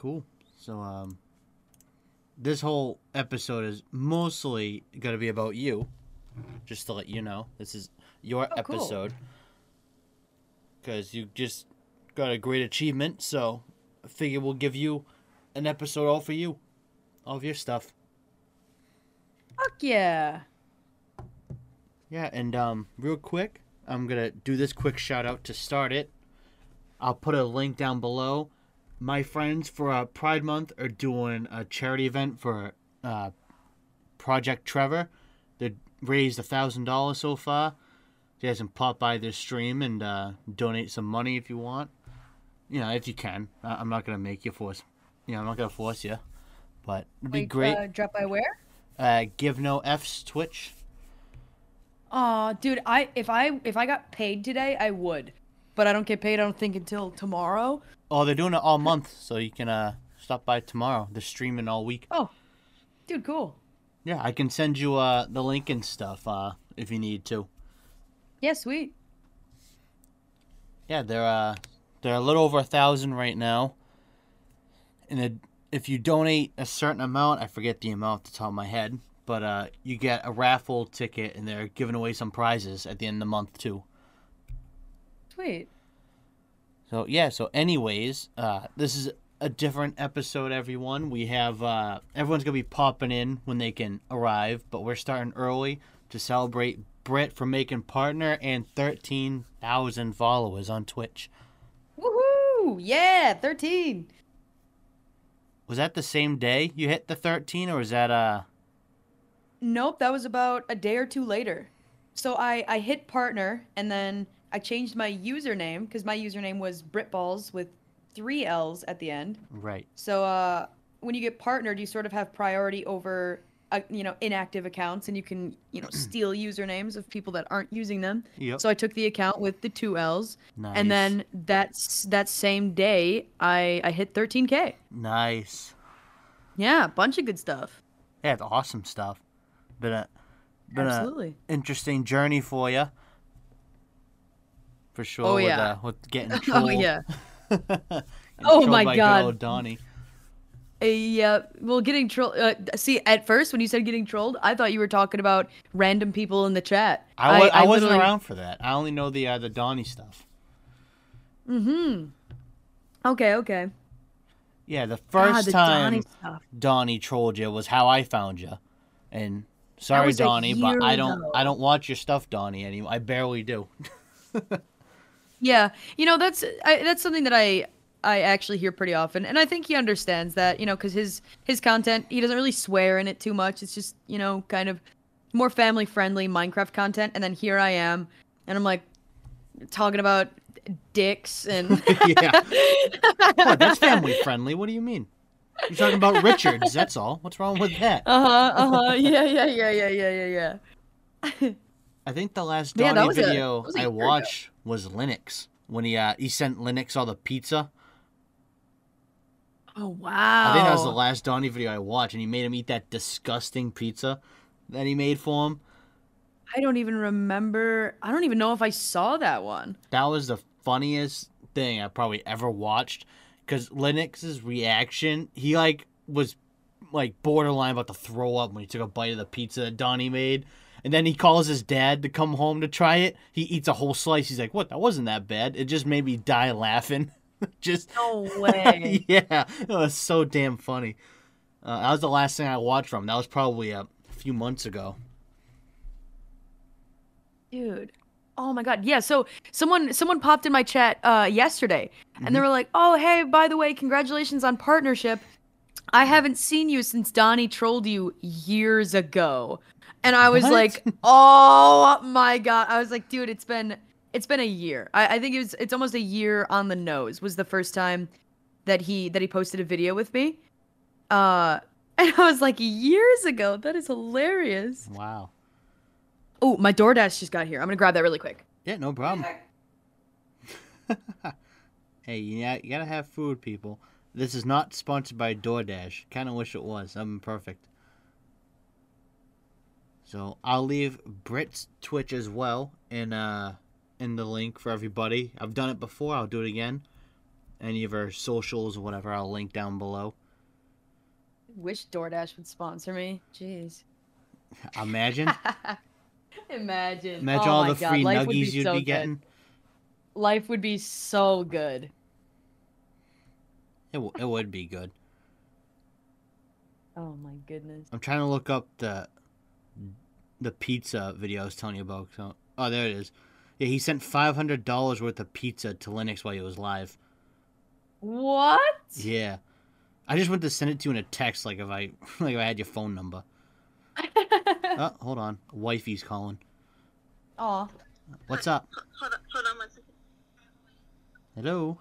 Cool. So um, this whole episode is mostly gonna be about you. Just to let you know, this is your Oh, episode because you just got a great achievement. So I figure we'll give you an episode all for you, all of your stuff. Fuck yeah. Yeah, and um, real quick, I'm gonna do this quick shout out to start it. I'll put a link down below. My friends for uh, Pride Month are doing a charity event for uh, Project Trevor. They raised a thousand dollars so far. You guys can pop by their stream and uh, donate some money if you want. You know, if you can. I- I'm not gonna make you force. You know, I'm not gonna force you, but it'd be Like, great. Uh, drop by where? Uh, give no f's Twitch. Aw, dude, I if I if I got paid today, I would. But I don't get paid, I don't think, until tomorrow. Oh, they're doing it all month, so you can uh stop by tomorrow. They're streaming all week. Oh, dude, cool. Yeah, I can send you uh the link and stuff uh if you need to. Yeah, sweet. Yeah, they're uh they're a little over a thousand right now. And it, if you donate a certain amount, I forget the amount off the top of my head, but uh you get a raffle ticket and they're giving away some prizes at the end of the month too. Sweet. So yeah, so anyways, uh this is a different episode everyone. We have uh everyone's to be popping in when they can arrive, but we're starting early to celebrate Britt for making partner and 13,000 followers on Twitch. Woohoo! Yeah, 13. Was that the same day you hit the 13 or was that uh Nope, that was about a day or two later. So I I hit partner and then I changed my username because my username was Britballs with three L's at the end. right. So uh, when you get partnered, you sort of have priority over uh, you know inactive accounts, and you can you know steal usernames of people that aren't using them. Yep. So I took the account with the two L's, Nice. and then that's that same day I I hit 13k. nice. Yeah, bunch of good stuff. Yeah, it's awesome stuff. Been a been a interesting journey for you. For sure Oh, with, yeah. uh, with getting Oh yeah. Oh, my by God. old Donnie. Uh, yeah, well, getting trolled. Uh, see, at first when you said getting trolled, I thought you were talking about random people in the chat. I, wa- I, wasn't literally- around for that. I only know the uh, the Donnie stuff. Mm-hmm. Okay, okay. Yeah, the first the time Donnie stuff. Donnie trolled you was how I found you. And sorry, Donnie, but I don't ago. I don't watch your stuff, Donnie, anymore. I barely do. Yeah, you know that's I, that's something that I I actually hear pretty often, and I think he understands that. You know, because his his content he doesn't really swear in it too much. It's just you know kind of more family friendly Minecraft content, and then here I am, and I'm like talking about dicks and yeah, what, that's family friendly. What do you mean? You're talking about Richards. That's all. What's wrong with that? Uh huh. Uh huh. Yeah. Yeah. Yeah. Yeah. Yeah. Yeah. Yeah. I think the last Yeah, Donnie a- video a I year ago. watched was Linux when he uh he sent Linux all the pizza. Oh wow. I think that was the last Donnie video I watched, and he made him eat that disgusting pizza that he made for him. I don't even remember. I don't even know if I saw that one. That was the funniest thing I probably ever watched. Because Linux's reaction, he like was like borderline about to throw up when he took a bite of the pizza that Donnie made. And then he calls his dad to come home to try it. He eats a whole slice. He's like, "What? That wasn't that bad." It just made me die laughing. just No way. yeah, it was so damn funny. Uh, that was the last thing I watched from. That was probably a few months ago. dude oh my god yeah so someone someone popped in my chat uh yesterday and they were like oh hey by the way congratulations on partnership i haven't seen you since donnie trolled you years ago and i was What? like oh my god i was like dude it's been it's been a year I, I think it was it's almost a year on the nose was the first time that he that he posted a video with me uh and i was like years ago that is hilarious Wow. Oh, my DoorDash just got here. I'm gonna grab that really quick. Yeah, no problem. hey, yeah, you gotta have food, people. This is not sponsored by DoorDash. Kind of wish it was. I'm perfect. So I'll leave Brit's Twitch as well in uh in the link for everybody. I've done it before. I'll do it again. any of her socials or whatever, I'll link down below. Wish DoorDash would sponsor me. Jeez. Imagine, Imagine. imagine oh all the God, free life nuggies you'd so be good. getting. Life would be so good. It, w- it would be good. Oh my goodness. I'm trying to look up the the pizza video I was telling you about. So, oh, there it is. Yeah, he sent five hundred dollars worth of pizza to Linux while he was live. What? Yeah, I just went to send it to you in a text, like if I like if I had your phone number. Oh, hold on, wifey's calling. Oh. What's up? Hold on, hold on one second. Hello.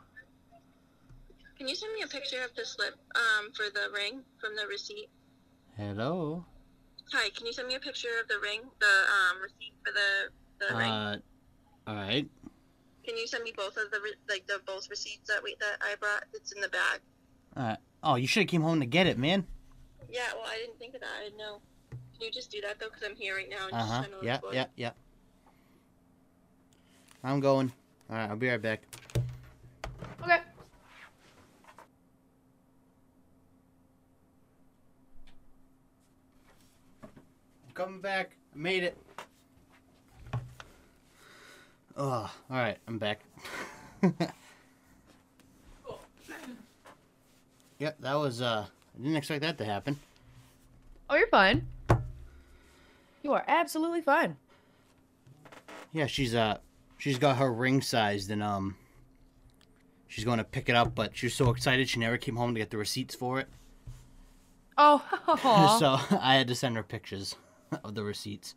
Can you send me a picture of the slip um, for the ring from the receipt? Hello. Hi, can you send me a picture of the ring, the um, receipt for the, the ring? Uh, all right. Can you send me both of the re- like the both receipts that we that I brought? It's in the bag. Uh, oh, you should have came home to get it, man. Yeah, well, I didn't think of that. I didn't know. Can you just do that though? Because I'm here right now. Uh huh. trying to look Yeah, for yeah, yeah. I'm going. All right, I'll be right back. Okay. Coming back. I made it. Oh, all right, I'm back. yep, that was. uh I didn't expect that to happen. Oh, you're fine. You are absolutely fine. Yeah, she's uh, she's got her ring sized and um, she's going to pick it up, but she's so excited she never came home to get the receipts for it. Oh, so I had to send her pictures of the receipts.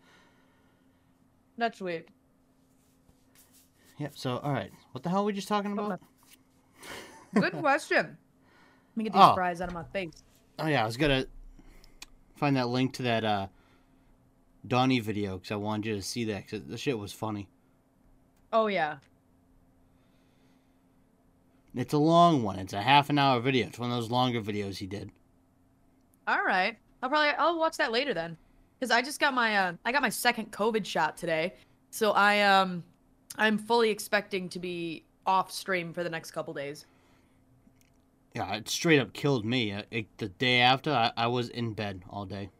that's sweet. Yep. So all right, what the hell were we just talking about? Good question. Let me get these Oh. fries out of my face. Oh yeah, I was gonna find that link to that uh Donnie video because I wanted you to see that because the shit was funny. Oh yeah. It's a long one. It's a half an hour video. It's one of those longer videos he did. All right. I'll probably I'll watch that later then, because I just got my uh, I got my second COVID shot today, so I um I'm fully expecting to be off stream for the next couple days. Yeah, it straight up killed me. Uh, It, the day after, I, I was in bed all day.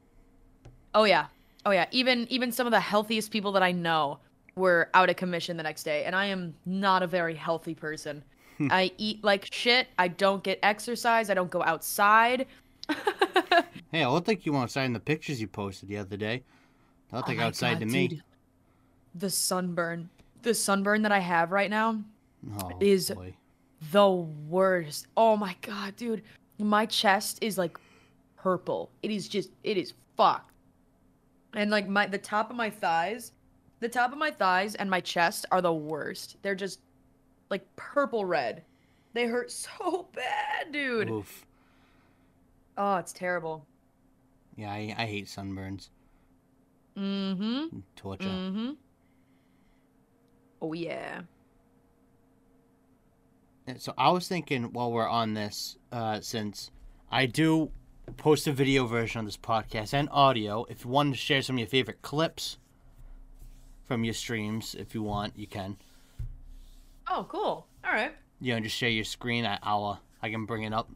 Oh yeah. Oh yeah. Even even some of the healthiest people that I know were out of commission the next day, and I am not a very healthy person. I eat like shit. I don't get exercise. I don't go outside. Hey, I looked like you outside in the pictures you posted the other day. I looked Oh like my outside God, to me. dude. The sunburn. The sunburn that I have right now Oh, is- boy. the worst. Oh my god, dude. My chest is like purple. It is just it is fucked. And like my the top of my thighs, the top of my thighs and my chest are the worst. They're just like purple red. They hurt so bad, dude. Oof. Oh, it's terrible. Yeah, I, I hate sunburns. Mm-hmm. Torture. Mm-hmm. Oh yeah. So I was thinking while we're on this, uh, since I do post a video version of this podcast and audio, if you want to share some of your favorite clips from your streams, if you want, you can. Oh, cool. All right. You know, just share your screen. I, I'll, uh, I can bring it up.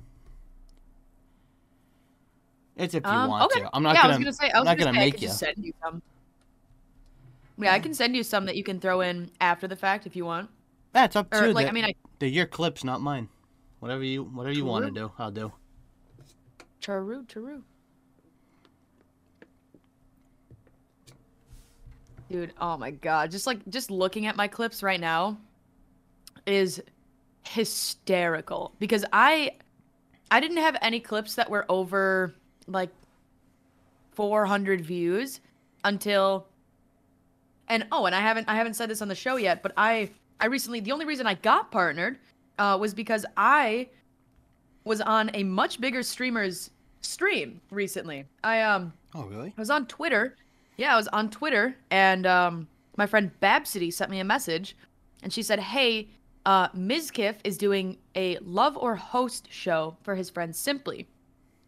It's if you Um, want okay. to. I'm not yeah, gonna. I was gonna say I I'm was not gonna, gonna say make you. send you some. Yeah, I can send you some that you can throw in after the fact if you want. That's up to Or you. like, I mean, I they're your clips, not mine. Whatever you, whatever you want to do, I'll do. True, true. Dude, oh my god. Just like just looking at my clips right now is hysterical because I I didn't have any clips that were over like 400 views until and oh, and I haven't I haven't said this on the show yet, but I I recently the only reason I got partnered uh, was because I was on a much bigger streamer's stream recently. I um Oh, really? I was on Twitter. Yeah, I was on Twitter, and um, my friend Babsity sent me a message, and she said, "Hey, uh, Mizkif is doing a Love or Host show for his friend Simply.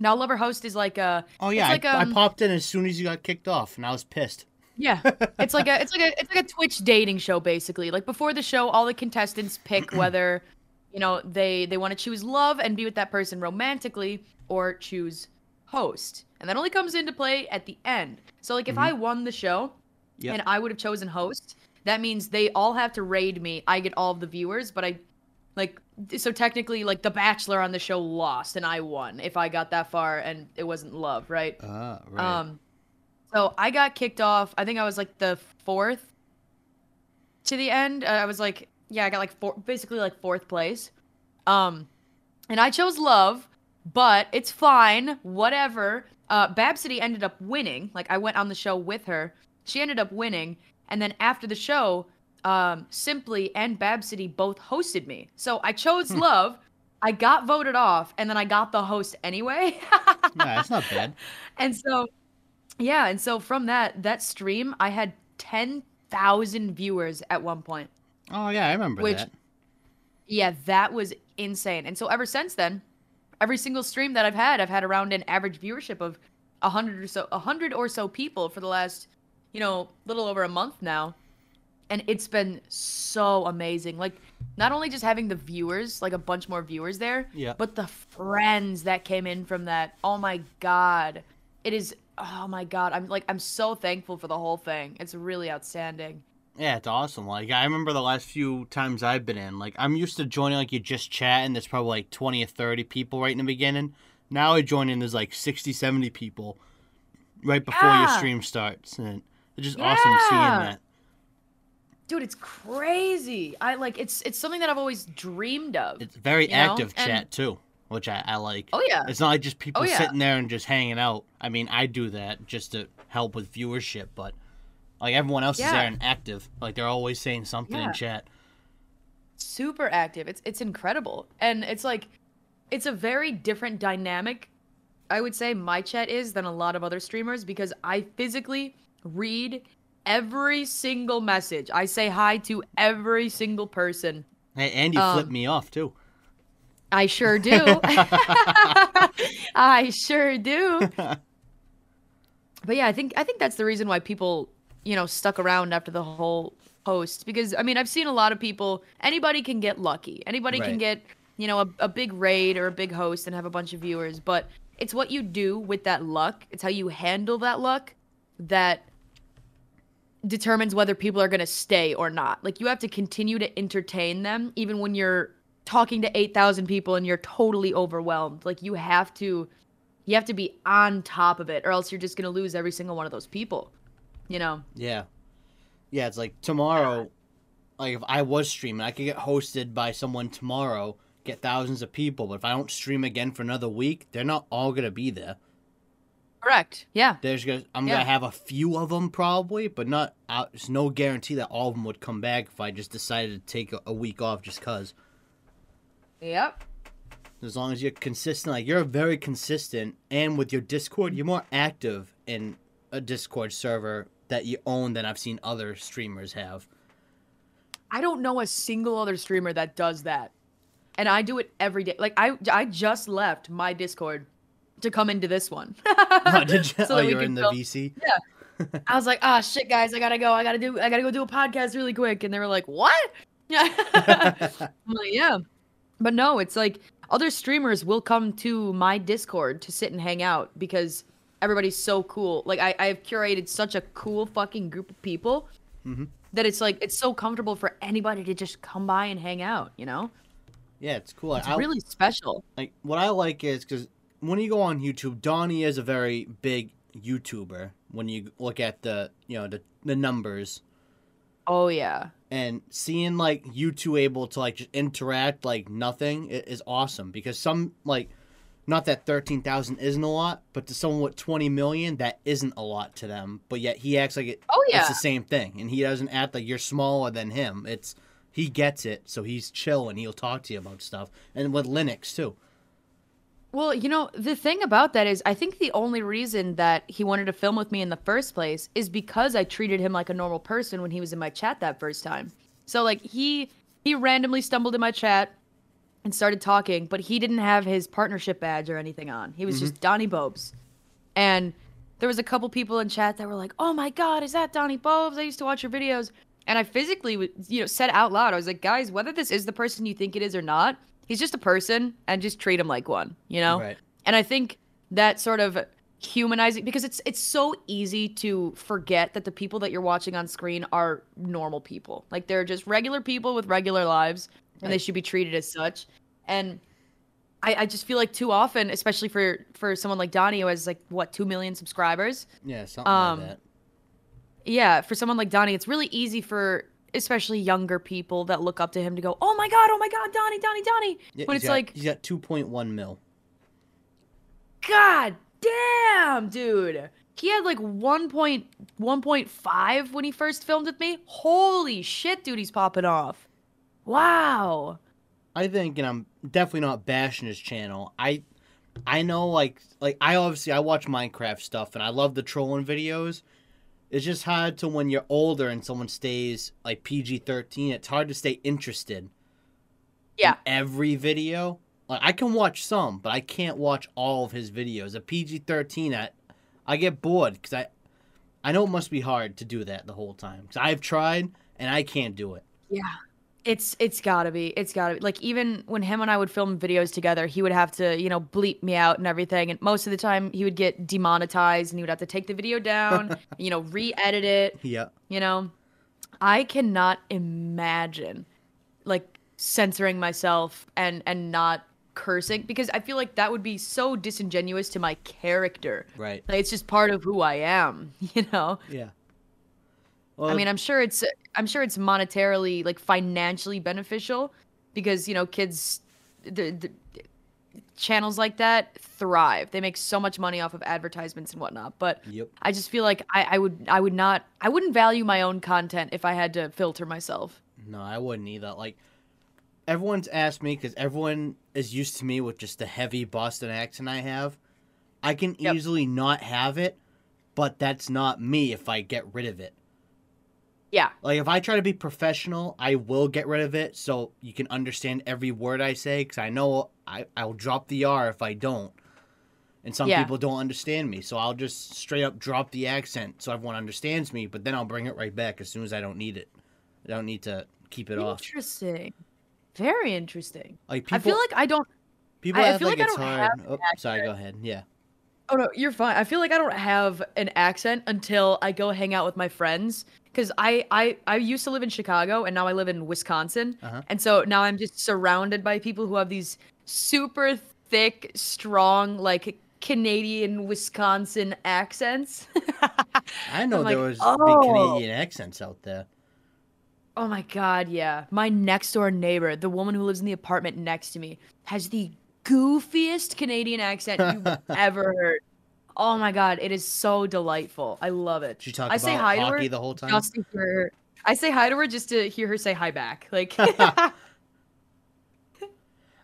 Now, Love or Host is like a Oh yeah, like, I, um, I popped in as soon as you got kicked off, and I was pissed. yeah, it's like a it's like a it's like a Twitch dating show basically. Like before the show, all the contestants pick whether you know, they they want to choose love and be with that person romantically or choose host. And that only comes into play at the end. So like if Mhm. I won the show Yep. and I would have chosen host, that means they all have to raid me. I get all of the viewers, but I like so technically like the bachelor on the show lost and I won if I got that far and it wasn't love, right? Ah, right. Um, so I got kicked off. I think I was like the fourth to the end. Uh, I was like, yeah, I got like four, basically like fourth place. Um, and I chose love, but it's fine, whatever. Uh, Bab City ended up winning. Like I went on the show with her. She ended up winning, and then after the show, um, Simply and Bab City both hosted me. So I chose love. I got voted off, and then I got the host anyway. yeah, that's not bad. And so, yeah, and so from that that stream, I had ten thousand viewers at one point. Oh yeah, I remember Which- that. Yeah, that was insane. And so ever since then, every single stream that I've had, I've had around an average viewership of a hundred or so, a hundred or so people for the last, you know, little over a month now. And it's been so amazing. Like, not only just having the viewers, like a bunch more viewers there, Yeah. but the friends that came in from that. Oh my god, it is. Oh my god, I'm like, I'm so thankful for the whole thing. It's really outstanding. Yeah, it's awesome. Like I remember the last few times I've been in. Like I'm used to joining like you just chat and there's probably like 20 or 30 people right in the beginning. Now I join in there's like 60, 70 people right before your stream starts and it's just awesome seeing that. Dude, it's crazy. I like it's it's something that I've always dreamed of. It's very You know? active And- chat too, which I, I like. Oh yeah. It's not like just people Oh, yeah. sitting there and just hanging out. I mean, I do that just to help with viewership, but like everyone else is there and active. Like they're always saying something Yeah. in chat. super active. It's it's incredible. And it's like it's a very different dynamic I would say my chat is than a lot of other streamers because I physically read every single message. I say hi to every single person. Hey, and you flip Um, me off too. I sure do. I sure do. But yeah, I think I think that's the reason why people, you know, stuck around after the whole post because I mean, I've seen a lot of people anybody can get lucky. Anybody can get, you know, a, a big raid or a big host and have a bunch of viewers, but it's what you do with that luck. It's how you handle that luck that determines whether people are going to stay or not. Like you have to continue to entertain them even when you're talking to 8,000 people and you're totally overwhelmed. Like you have to you have to be on top of it or else you're just going to lose every single one of those people. You know. Yeah. Yeah, it's like tomorrow, like if I was streaming, I could get hosted by someone tomorrow, get thousands of people, but if I don't stream again for another week, they're not all gonna be there. Correct. Yeah. There's gonna, I'm Yeah. gonna have a few of them probably, but not. Uh, there's no guarantee that all of them would come back if I just decided to take a, a week off just cause. Yep. As long as you're consistent, like you're very consistent, and with your Discord, you're more active in a Discord server that you own than I've seen other streamers have. I don't know a single other streamer that does that. And I do it every day. Like I I just left my Discord to come into this one. Oh, did you? So oh, you're in the film. VC. I was like, ah, shit, guys, I gotta go. I gotta do. I gotta go do a podcast really quick. And they were like, what? Yeah. I'm like, yeah. But no, it's like other streamers will come to my Discord to sit and hang out because everybody's so cool. Like I, I've curated such a cool fucking group of people Mhm. that it's like it's so comfortable for anybody to just come by and hang out. You know, Yeah, it's cool. it's I, really special. like what I like is because when you go on YouTube, Donnie is a very big YouTuber. When you look at the you know the the numbers Oh yeah. and seeing like you two able to like just interact like nothing is awesome because some like not that 13,000 isn't a lot, but to someone with 20 million, that isn't a lot to them. But yet he acts like it, Oh yeah. it's the same thing. And he doesn't act like you're smaller than him. It's, he gets it. So he's chill and he'll talk to you about stuff. And with Linux too. Well, you know, the thing about that is I think the only reason that he wanted to film with me in the first place is because I treated him like a normal person when he was in my chat that first time. So like he he randomly stumbled in my chat and started talking, but he didn't have his partnership badge or anything on. He was mm-hmm. just Donnie Bobes. And there was a couple people in chat that were like, "Oh my god, is that Donnie Bobes? I used to watch your videos." And I physically, you know, said out loud, I was like, guys, whether this is the person you think it is or not, he's just a person, and just treat him like one. You know. Right. And I think that sort of humanizing because it's it's so easy to forget that the people that you're watching on screen are normal people. Like they're just regular people with regular lives and they should be treated as such. And I, I just feel like too often, especially for for someone like Donnie who has like what two million subscribers. Yeah, something Um, like that. Yeah, for someone like Donnie, it's really easy for especially younger people that look up to him to go, "Oh my god, oh my god, Donnie, Donnie, Donnie." Yeah, when it's got- like, he's got 2.1 mil. God damn, dude. He had like 1.1.5 when he first filmed with me. Holy shit, dude, he's popping off. Wow. I think, and I'm definitely not bashing his channel. I, I know, like, like I obviously I watch Minecraft stuff, and I love the trolling videos. It's just hard to when you're older and someone stays like PG-13. It's hard to stay interested. Yeah. in every video. Like I can watch some, but I can't watch all of his videos. A PG-13, I, I get bored because I, I know it must be hard to do that the whole time. Because I've tried and I can't do it. Yeah. It's it's gotta be. It's gotta be. Like even when him and I would film videos together, he would have to, you know, bleep me out and everything. And most of the time he would get demonetized and he would have to take the video down, you know, re-edit it. Yeah. you know i cannot imagine like censoring myself and and not cursing because i feel like that would be so disingenuous to my character Right. like it's just part of who i am you know Yeah. I mean i'm sure it's i'm sure it's monetarily like financially beneficial because you know kids the, the channels like that thrive they make so much money off of advertisements and whatnot but Yep. I just feel like I, I would I would not I wouldn't value my own content if I had to filter myself. No, I wouldn't either. Like, everyone's asked me because everyone is used to me with just the heavy Boston accent I have. I can Yep. easily not have it, but that's not me if I get rid of it. Yeah. Like, if I try to be professional, I will get rid of it so you can understand every word I say because I know I, I'll drop the R if I don't. And some Yeah. people don't understand me, so I'll just straight up drop the accent so everyone understands me, but then I'll bring it right back as soon as I don't need it. I don't need to keep it off. Interesting. Very interesting. Like people, I feel like I don't people I- I feel like, like it's hard. Oh, sorry. Go ahead. Yeah. Oh no, you're fine. I feel like I don't have an accent until I go hang out with my friends cuz I, I I used to live in Chicago and now I live in Wisconsin. Uh-huh. And so now I'm just surrounded by people who have these super thick, strong like Canadian Wisconsin accents. I know there like, was "Oh." big Canadian accents out there. Oh my god, yeah. My next door neighbor, the woman who lives in the apartment next to me, has the goofiest Canadian accent you've ever heard. Oh my god, it is so delightful. I love it. She talk I about say hi to her the whole time. just to hear her. I say hi to her just to hear her say hi back. Like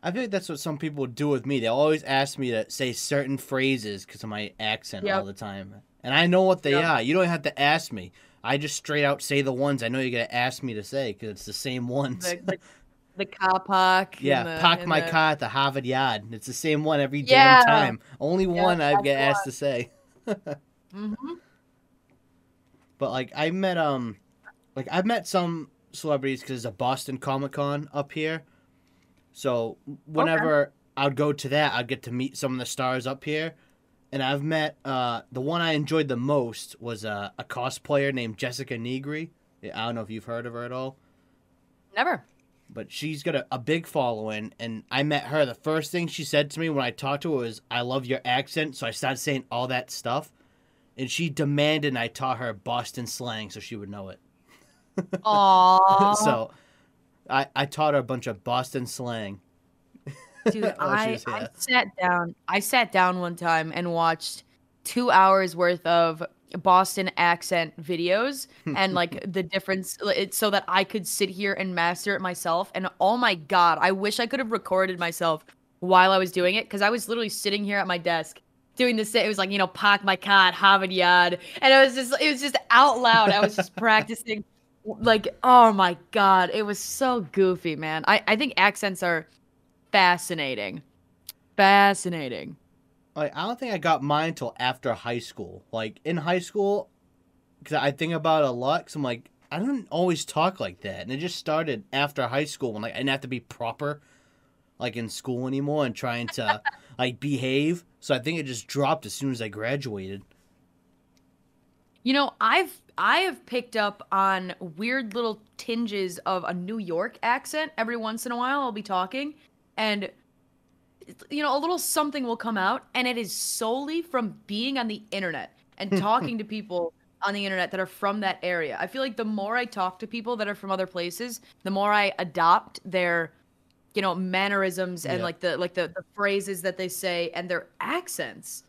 I feel like that's what some people do with me. They always ask me to say certain phrases because of my accent Yep. all the time, and I know what they Yep. are. You don't have to ask me. I just straight out say the ones I know you're gonna ask me to say because it's the same ones. the car park. yeah, the- park my the- car at the Harvard Yard. It's the same one every Yeah. damn time. Only Yeah, one I get asked to say. Mhm. But like I met um, like I've met some celebrities because there's a Boston Comic Con up here. So whenever I'd go to that, I'd get to meet some of the stars up here. And I've met uh, the one I enjoyed the most was uh, a cosplayer named Jessica Nigri. I don't know if you've heard of her at all, Never. But she's got a, a big following. And I met her. The first thing she said to me when I talked to her was, "I love your accent." So I started saying all that stuff, and she demanded I taught her Boston slang so she would know it. Aww. so I, I taught her a bunch of Boston slang. Dude, she I, I sat down. I sat down one time and watched two hours worth of Boston accent videos and like the difference, it, so that I could sit here and master it myself. And oh my god, I wish I could have recorded myself while I was doing it because I was literally sitting here at my desk doing this. It was like you know, park my car at Harvard Yard, and it was just it was just out loud. I was just practicing. Like oh my god, it was so goofy, man. I I think accents are fascinating. Fascinating. Like I don't think I got mine until after high school. Like in high school, because I think about it a lot. Cause I'm like, I don't always talk like that, and it just started after high school when like I didn't have to be proper, like in school anymore, and trying to like behave. So I think it just dropped as soon as I graduated. You know, I've I have picked up on weird little tinges of a New York accent every once in a while. I'll be talking, and you know, a little something will come out, and it is solely from being on the internet and talking to people on the internet that are from that area. I feel like the more I talk to people that are from other places, the more I adopt their you know mannerisms and Yeah. like the like the, the phrases that they say and their accents.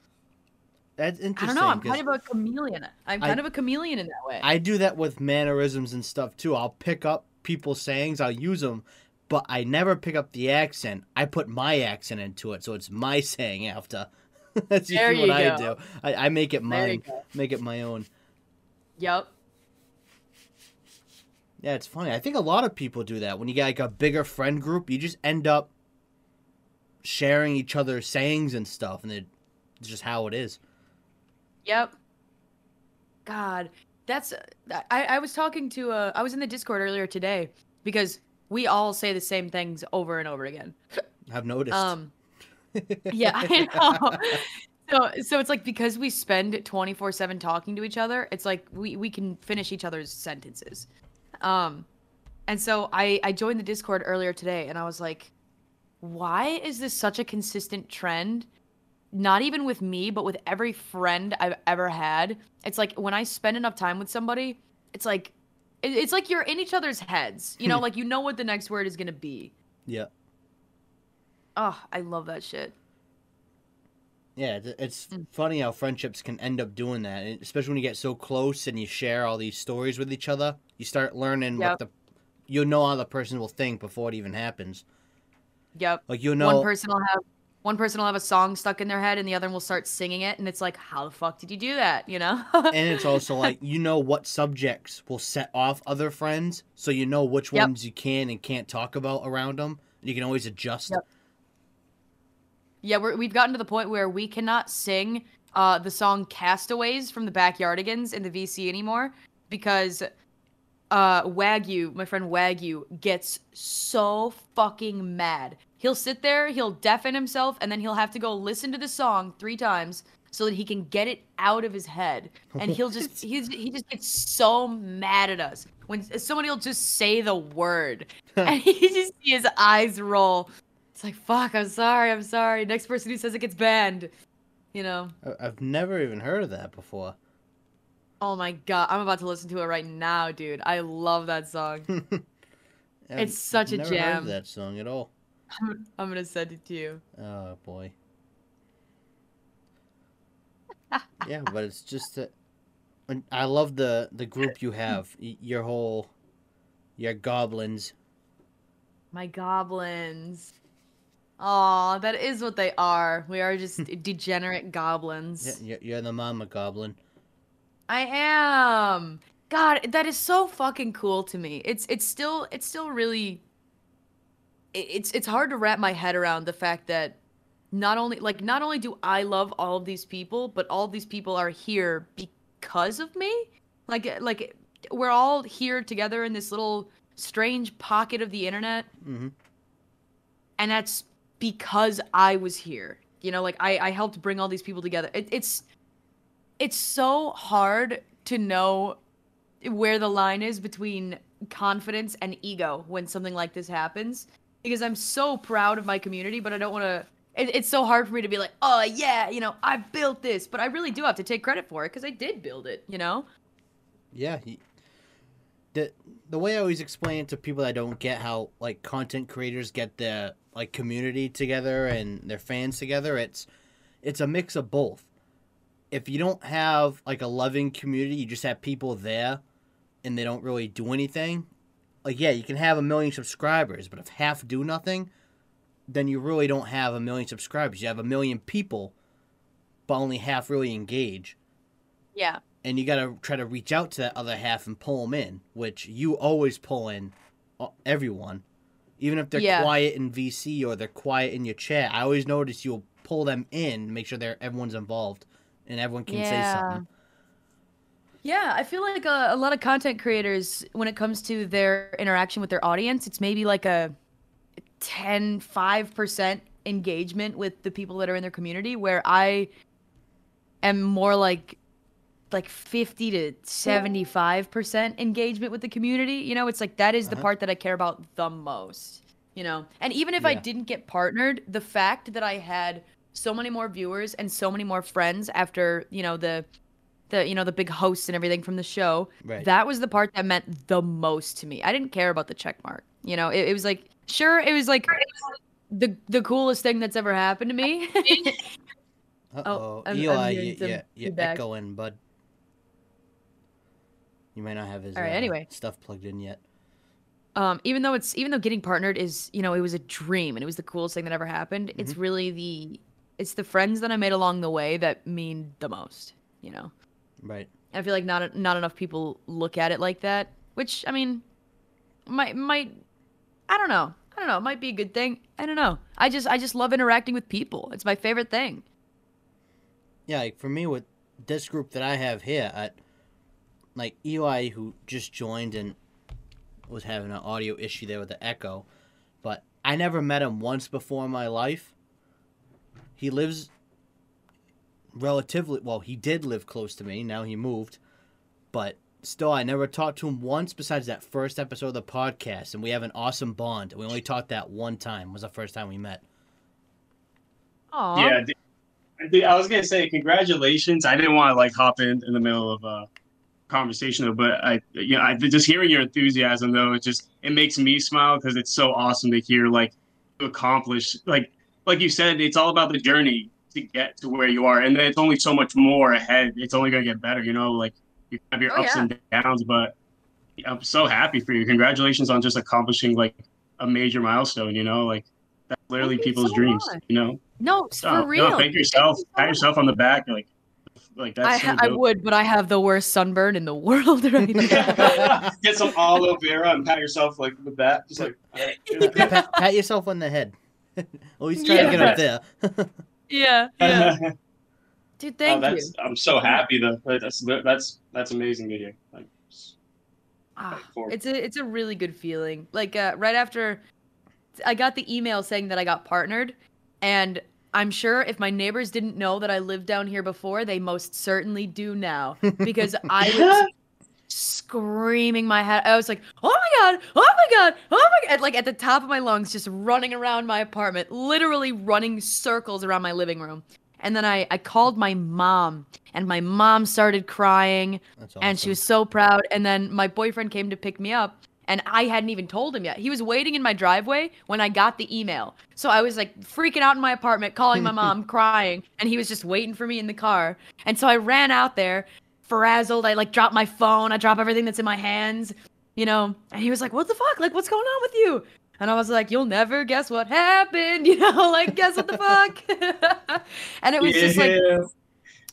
That's interesting. I don't know. I'm kind of a chameleon. I'm I- kind of a chameleon in that way. I do that with mannerisms and stuff too. I'll pick up people's sayings, I'll use them, but I never pick up the accent. I put my accent into it, so it's my saying after. That's There usually what you I do. I, I make it mine, make it my own. Yep. Yeah, it's funny. I think a lot of people do that. When you get like a bigger friend group, you just end up sharing each other's sayings and stuff, and it- it's just how it is. Yep. God, that's. I I was talking to. Uh, I was in the Discord earlier today because we all say the same things over and over again. I've noticed. Um. Yeah, I know. So so it's like because we spend twenty four seven talking to each other, it's like we we can finish each other's sentences. Um, and so I I joined the Discord earlier today, and I was like, why is this such a consistent trend? Not even with me, but with every friend I've ever had. It's like when I spend enough time with somebody, it's like it's like you're in each other's heads. You know, like you know what the next word is gonna be. yeah. Oh, I love that shit. Yeah, it's- it's Mm. funny how friendships can end up doing that, and especially when you get so close and you share all these stories with each other. You start learning Yep. what the you'll know how the person will think before it even happens. Yep. Like you'll know one person will have one person will have a song stuck in their head and the other one will start singing it and it's like how the fuck did you do that you know and it's also like you know what subjects will set off other friends, so you know which Yep. ones you can and can't talk about around them. You can always adjust. Yep. yeah we're, we've gotten to the point where we cannot sing uh, the song castaways from the backyardigans in the vc anymore because uh, wagyu my friend wagyu gets so fucking mad. He'll sit there he'll deafen himself and then he'll have to go listen to the song three times so that he can get it out of his head. And he'll just he's, he just gets so mad at us when somebody will just say the word and he just see his eyes roll. It's like fuck i'm sorry i'm sorry. Next person who says it gets banned you know? I've never even heard of that before. Oh my god i'm about to listen to it right now dude i love that song It's such a never Heard jam. of that song at all. i'm gonna send it to you Oh boy. yeah, but it's just that. I love the the group you have. Your whole, your goblins. my goblins Aw, that is what they are. We are just degenerate goblins. Yeah, you're the mama goblin. I am. God, that is so fucking cool to me. It's it's still it's still really it's it's hard to wrap my head around the fact that not only like not only do I love all of these people, but all of these people are here because of me. Like like we're all here together in this little strange pocket of the internet hmm and that's because I was here. You know, like I, I helped bring all these people together. It, it's it's so hard to know where the line is between confidence and ego when something like this happens because I'm so proud of my community, but I don't want to. It, it's so hard for me to be like, oh yeah, you know, I built this, but I really do have to take credit for it because I did build it. You know? Yeah. y- The the way I always explain it to people that don't get how like content creators get their like community together and their fans together, it's it's a mix of both. If you don't have like a loving community, you just have people there and they don't really do anything. Like yeah, you can have a million subscribers, but if half do nothing, then you really don't have a million subscribers. You have a million people, but only half really engage Yeah. and you got to try to reach out to that other half and pull them in, which you always pull in uh, everyone, even if they're Yeah. quiet in VC or they're quiet in your chat. I always notice you'll pull them in, make sure they're everyone's involved, and everyone can say something. Yeah, I feel like a, a lot of content creators, when it comes to their interaction with their audience, it's maybe like a 10, 5% engagement with the people that are in their community, where I am more like like 50 to 75% engagement with the community. You know, it's like that is the Uh-huh. part that I care about the most, you know. And even if I didn't get partnered, the fact that I had so many more viewers and so many more friends after, you know, the the you know, the big hosts and everything from the show, Right. that was the part that meant the most to me. I didn't care about the check mark. You know, it, it was like sure, it was like the the coolest thing that's ever happened to me. Uh Oh, I'm- I'm Eli, hearing you, yeah, you're feedback. echoing, bud. You might not have his All right, uh, anyway. stuff plugged in yet. um even though it's even though getting partnered is you know it was a dream and it was the coolest thing that ever happened Mm-hmm. it's really the it's the friends that i made along the way that mean the most you know? Right. i feel like not not enough people look at it like that which i mean might might i don't know. I don't know. It might be a good thing. I don't know. I just i just love interacting with people. It's my favorite thing. Yeah, like for me with this group that I have here, at like Eli who just joined and was having an audio issue there with the echo, but I never met him once before in my life. He lives relatively well, he did live close to me, now he moved, but still I never talked to him once besides that first episode of the podcast and we have an awesome bond. We only talked that one time was the first time we met. Aww. Yeah, dude, dude, I was gonna say congratulations. I didn't want to like hop in in the middle of a conversation, though, but I, you know, I just hearing your enthusiasm though, it just it makes me smile because it's so awesome to hear like accomplish like like you said, it's all about the journey to get to where you are, and then it's only so much more ahead. It's only gonna get better, you know. Like you have your Oh, ups yeah. and downs, but I'm so happy for you. Congratulations on just accomplishing like a major milestone. You know, like that's literally people's so dreams. much. You know. no s- Oh, for real No, thank yourself. you so Pat yourself on the back. Like, like that's I, so I would, but I have the worst sunburn in the world right now. Get some aloe vera and pat yourself like with that. Just like, alright, pat, pat yourself on the head. At least try to get up there. yeah, yeah. Dude, oh, thank you. that's, I'm so happy though. That's that's that's amazing video. Like, Ah, it's a it's a really good feeling. Like uh, right after I got the email saying that I got partnered, and I'm sure if my neighbors didn't know that I lived down here before, they most certainly do now because I was screaming my head. I was like, "Oh my god! Oh my god! Oh my god!" Like at the top of my lungs, just running around my apartment, literally running circles around my living room. And then I I called my mom, and my mom started crying That's and she was so proud. And then my boyfriend came to pick me up, and I hadn't even told him yet. He was waiting in my driveway when I got the email. So I was like freaking out in my apartment, calling my mom, crying, and he was just waiting for me in the car. And so I ran out there, frazzled. I like dropped my phone, I dropped everything that's in my hands, you know. And he was like, "What the fuck? Like, what's going on with you?" And I was like, "You'll never guess what happened," you know, like guess what the fuck. and it was just like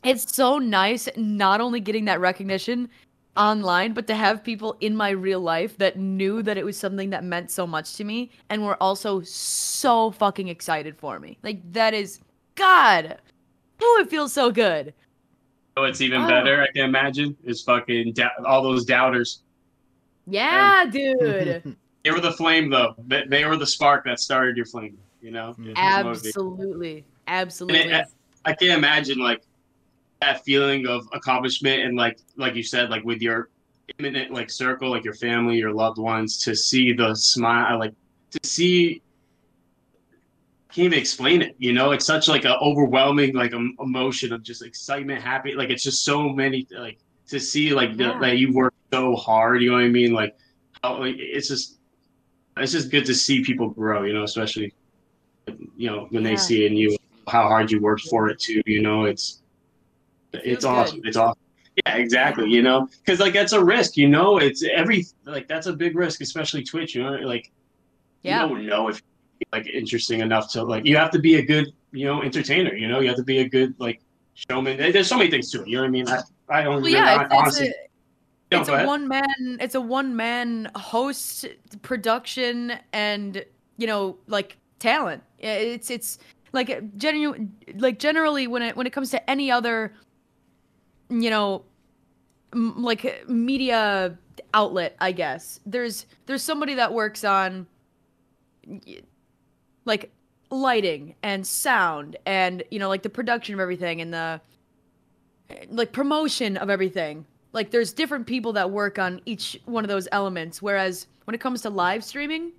it's so nice not only getting that recognition online but to have people in my real life that knew that it was something that meant so much to me and were also so fucking excited for me like that is god oh it feels so good Oh, it's even Oh. better, I can imagine, is fucking dou- all those doubters. Yeah dude They were the flame, though. They, they were the spark that started your flame. You know. Mhm. Motivating. absolutely absolutely it, I can't imagine like that feeling of accomplishment and like like you said, like with your imminent like circle, like your family, your loved ones, to see the smile, like to see. Can't even explain it, you know. It's such like an overwhelming like em- emotion of just excitement, happy. Like it's just so many like to see like the, Yeah. that you worked so hard. You know what I mean? Like, how, like it's just it's just good to see people grow. You know, especially you know when Yeah. they see in you how hard you worked for it too. You know, it's It it's awesome. good. It's awesome. Yeah, exactly. You know, because like that's a risk. You know, it's every like that's a big risk, especially Twitch. You know, like yeah you don't know if like interesting enough to like you have to be a good you know entertainer. You know, you have to be a good like showman. There's so many things to it. You know what I mean? I, I don't. well really- yeah it's, it's a, No, it's a one man it's a one man host production and you know like talent Yeah, it's it's like uh, genuine like generally when it when it comes to any other you know m- like media outlet, I guess. There's there's somebody that works on like lighting and sound and you know like the production of everything and the like promotion of everything. Like there's different people that work on each one of those elements whereas when it comes to live streaming,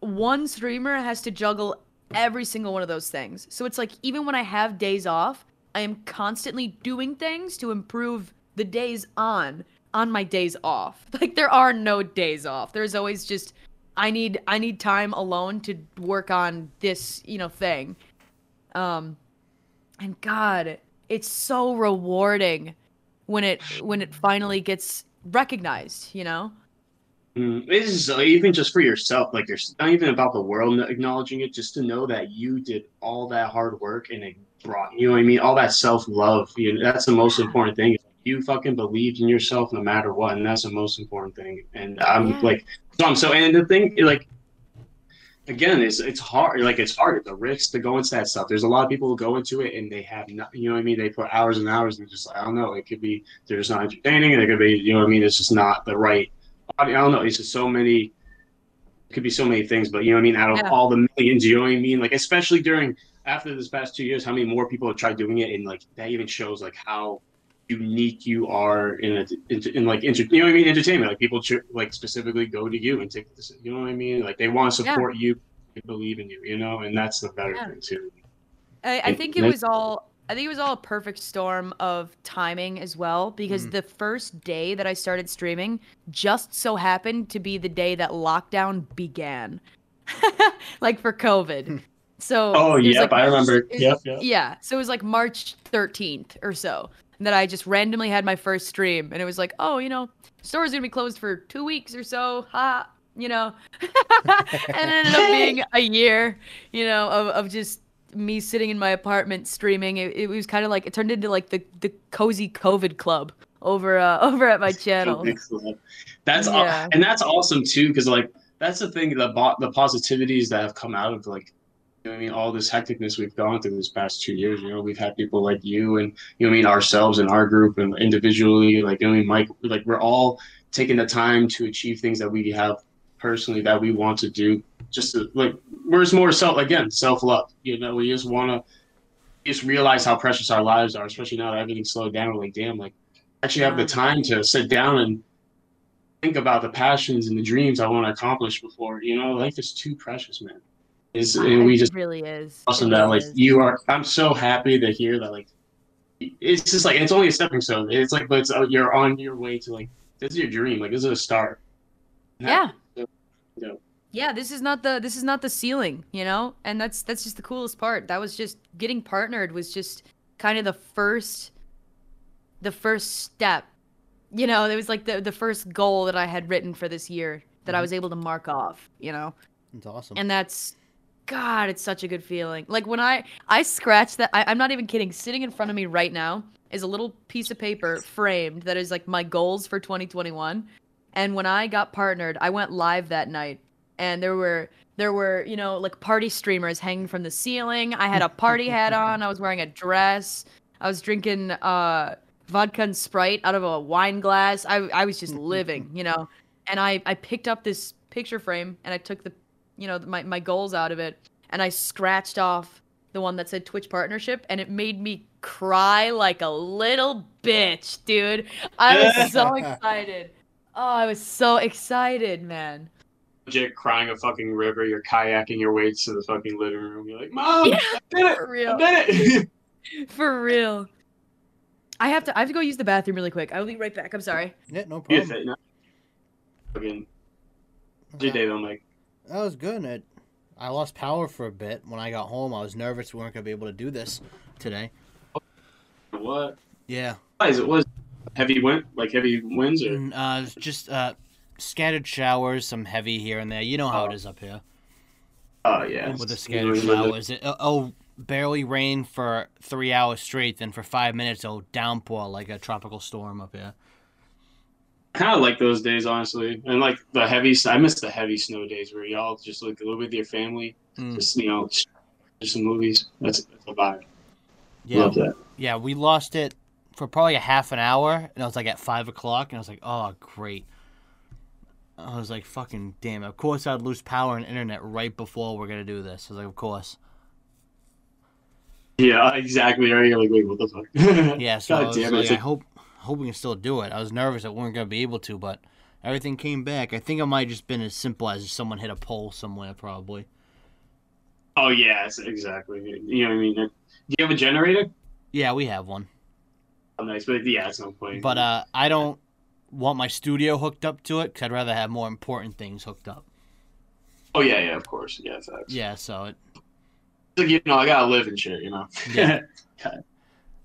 one streamer has to juggle every single one of those things. So it's like even when I have days off, I am constantly doing things to improve the days on on my days off. Like there are no days off. There's always just I need I need time alone to work on this, you know, thing. Um and god, it's so rewarding when it when it finally gets recognized, you know? Mm, it is uh, even just for yourself, like you're not even about the world acknowledging it, just to know that you did all that hard work and it brought you know what I mean, all that self love. You know, that's the most important thing. You fucking believed in yourself no matter what, and that's the most important thing. And I'm Yeah. like, so I'm so, and the thing, like, again, it's it's hard. Like it's hard. The risk to go into that stuff. There's a lot of people who go into it and they have not. You know what I mean? They put hours and hours and just like I don't know. It could be they're just not entertaining. It could be you know what I mean. It's just not the right. I don't know. It's just so many. It could be so many things, but you know what I mean. Out of Yeah. all the millions, you know what I mean. Like especially during after this past two years, how many more people have tried doing it, and like that even shows like how unique you are in a, in, in like inter, you know what I mean entertainment like people ch- like specifically go to you and take this you know what I mean like they want to Yeah. support you they believe in you you know and that's the better Yeah. thing too I, I think it was all I think it was all a perfect storm of timing as well because Mm. the first day that I started streaming just so happened to be the day that lockdown began. like for COVID. So oh yep like- I remember yep yep Yeah, so it was like March 13th or so that I just randomly had my first stream and it was like, "Oh, you know, store's to be closed for 2 weeks or so." Ha, you know. and it ended up being a year, you know, of, of just me sitting in my apartment streaming. It, it was kind of like it turned into like the the cozy COVID club over uh, over at my channel. That's aw- and that's awesome too because like that's the thing the bo- the positivities that have come out of like you know I mean all this hecticness we've gone through this past two years you know we've had people like you and you know I mean ourselves and our group and individually like you know I mean Mike like we're all taking the time to achieve things that we have personally that we want to do just to, like we're just more self again self love you know we just want to just realize how precious our lives are especially now that everything's slowed down we're like damn like actually have the time to sit down and think about the passions and the dreams I want to accomplish before. You know, life is too precious, man. Is and we It just really is. awesome It that like is. you are. I'm so happy to hear that like it's just like it's only a stepping stone. It's like but it's, uh, you're on your way to like this is your dream. Like this is a start. And that- Yeah. you know, yeah this is not the this is not the ceiling you know and that's that's just the coolest part that was just getting partnered was just kind of the first the first step you know it was like the the first goal that i had written for this year that i was able to mark off you know It's awesome. and that's god it's such a good feeling. Like when i i scratch that I, i'm not even kidding. Sitting in front of me right now is a little piece of paper framed that is like my goals for 2021 and when i got partnered i went live that night. And there were there were you know like party streamers hanging from the ceiling. I had a party hat on. I was wearing a dress. I was drinking uh vodka and sprite out of a wine glass. I, I was just living you know. And I, I picked up this picture frame and i took the you know my, my goals out of it and i scratched off the one that said twitch partnership and it made me cry like a little bitch dude i was so excited oh i was so excited man legit crying a fucking river. You're kayaking your way to the fucking living room. You're like, Mom, Yeah, I did it. for I real did it. for real i have to i have to go use the bathroom really quick i'll be right back i'm sorry yeah, no problem. fit, no? Fucking, how's day though, Mike? That was good. It, I lost power for a bit. When I got home, I was nervous we weren't going to be able to do this today. What? Yeah. Guys, it was heavy wind, like heavy winds, or And, uh, just uh, scattered showers, some heavy here and there. You know how it Oh. is up here oh yeah, with the scattered know, with the- showers. It, oh, barely rain for three hours straight, then for five minutes it'll downpour like a tropical storm up here. Kind of like those days, honestly, and like the heavy. I miss the heavy snow days where y'all just like live with your family, Mm. just you know, just some movies. That's, that's a vibe. Yeah, Love that. yeah, we lost it for probably a half an hour, and I was like at five o'clock, and I was like, oh great. I was like, fucking damn. Of course, I'd lose power and internet right before we're gonna do this. I was like, of course. Yeah, exactly. Right. You're like, wait, what the fuck? Yeah, so I, God was damn like, it. I hope hope we can still do it. I was nervous that we weren't gonna be able to, but everything came back. I think it might have just been as simple as someone hit a pole somewhere, probably. Oh yeah, exactly. You know what I mean? Do you have a generator? Yeah, we have one, Oh, nice, but yeah, it's no point. but uh, I don't want my studio hooked up to it because I'd rather have more important things hooked up. oh yeah, yeah, of course, yeah, facts. Yeah, so it, It's like, you know, I gotta live and shit, you know. Yeah.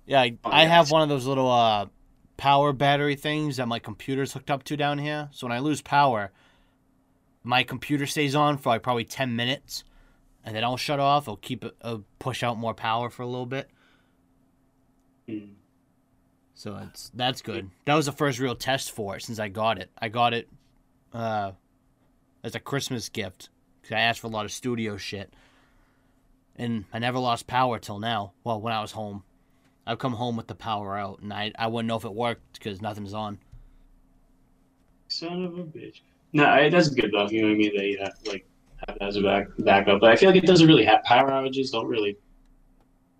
yeah, I, Oh, I yeah. have one of those little uh power battery things that my computer's hooked up to down here. So when I lose power, my computer stays on for like probably ten minutes, and then I'll shut off. I'll keep it, uh, push out more power for a little bit. Mm. So it's that's good. That was the first real test for it since I got it. I got it uh, as a Christmas gift because I asked for a lot of studio shit, and I never lost power till now. Well, when I was home, I've come home with the power out, and I I wouldn't know if it worked because nothing's on. Son of a bitch. No, I, that's good though. You know what I mean? That you have like have that as a back backup. But I feel like it doesn't really have power outages. Don't really.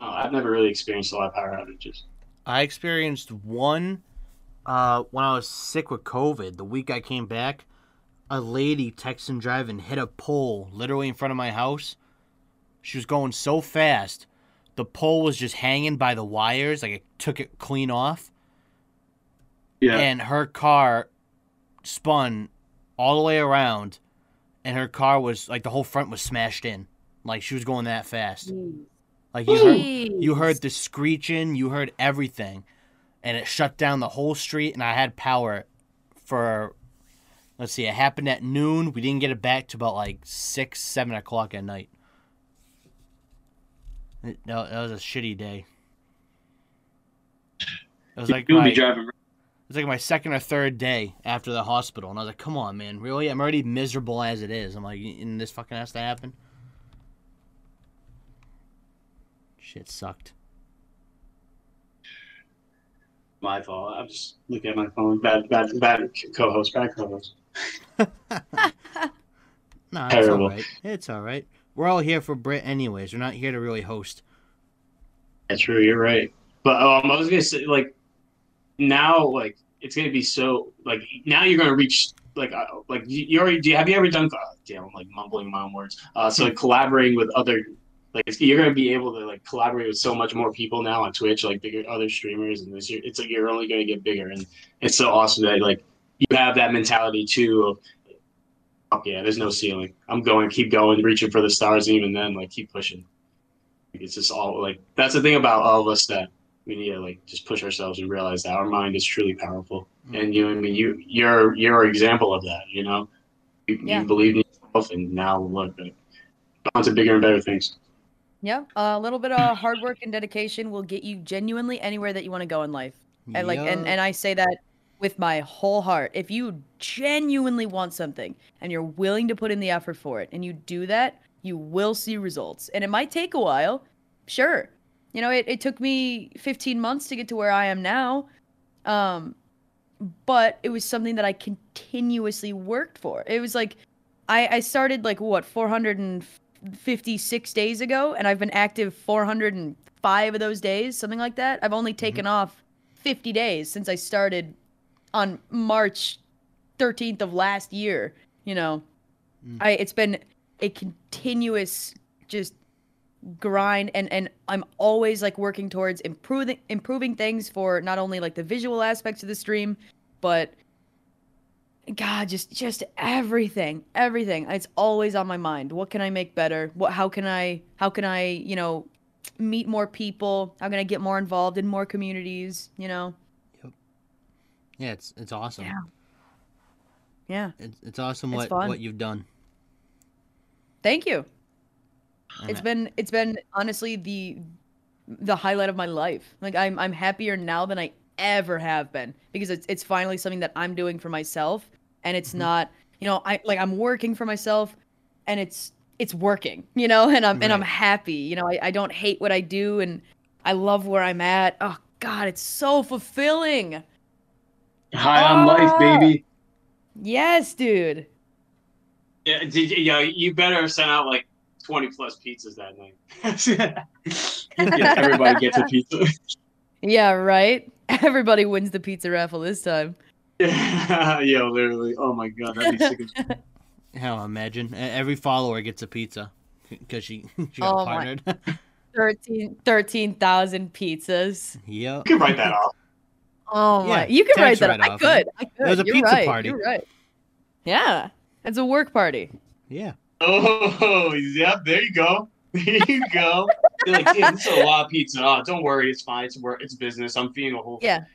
Oh, I've never really experienced a lot of power outages. I experienced one uh, when I was sick with COVID. The week I came back, a lady texting driving hit a pole literally in front of my house. She was going so fast, the pole was just hanging by the wires, like it took it clean off, Yeah. and her car spun all the way around, and her car was like the whole front was smashed in, like she was going that fast. Like you heard, you heard the screeching, you heard everything, and it shut down the whole street. And I had power for, let's see, it happened at noon. We didn't get it back to about like six, seven o'clock at night. That that was a shitty day. It was like You'll my, it was like my second or third day after the hospital, and I was like, "Come on, man, really? I'm already miserable as it is." I'm like, "And this fucking has to happen." Shit sucked. My fault. I'm just looking at my phone. Bad, bad, bad co-host. Bad co-host. No, it's Terrible. all right. It's all right. We're all here for Brit, anyways. We're not here to really host. That's true. You're right. But um, I was gonna say, like, now, like, it's gonna be so like now you're gonna reach like uh, like you, you already do. You, have you ever done? Uh, damn, I'm like mumbling my own words. Uh, so like collaborating with other. Like you're gonna be able to like collaborate with so much more people now on Twitch, like bigger other streamers, and this year it's like you're only gonna get bigger, and it's so awesome that like you have that mentality too of, yeah, there's no ceiling. I'm going, keep going, reaching for the stars, even then, like keep pushing. It's just all like that's the thing about all of us that we need to like just push ourselves and realize that our mind is truly powerful. Mm. And you, know I mean, you you're you're an example of that. You know, you, Yeah. you believe in yourself, and now look, uh, on to bigger and better things. Yeah, a little bit of hard work and dedication will get you genuinely anywhere that you want to go in life. And like, and, and I say that with my whole heart. If you genuinely want something and you're willing to put in the effort for it, and you do that, you will see results. And it might take a while, sure. You know, it, it took me 15 months to get to where I am now. Um, but it was something that I continuously worked for. It was like I, I started like what 456 days ago, and I've been active 405 of those days, something like that. I've only taken off 50 days since I started on March 13th of last year. You know, Mm. I it's been a continuous just grind and and I'm always like working towards improving improving things for not only like the visual aspects of the stream but god just just everything everything. It's always on my mind. What can I make better? What how can I how can I you know meet more people? How can I get more involved in more communities you know yeah, it's it's awesome. Yeah. yeah It's, it's awesome It's what fun. what you've done. thank you And it's I- been it's been honestly the the highlight of my life. Like I'm I'm happier now than I ever have been because it's it's finally something that I'm doing for myself and it's Mhm. not, you know, I like I'm working for myself and it's it's working, you know, and I'm and I'm happy. You know, I, I don't hate what I do and I love where I'm at. Oh God, it's so fulfilling. High on life, Ah. baby. Yes, dude. Yeah, did you, yeah, you better send out like twenty plus pizzas that night. yeah, everybody gets a pizza. Yeah, right. Everybody wins the pizza raffle this time. Yeah, yeah, literally. Oh my god, that'd be sick. As... Hell, imagine every follower gets a pizza because she she got Oh my- partnered. 13 13,000 pizzas. yep. You can write that off. Oh Yeah, my! You could tax write that. I write-off, could. I could. was a You're pizza right. party. You're right. Yeah, it's a work party. Yeah. Oh, yep. There you go. There you go. They're like, damn, this is a lot of pizza. Oh, don't worry, it's fine. It's work. It's business. I'm feeding a whole Yeah.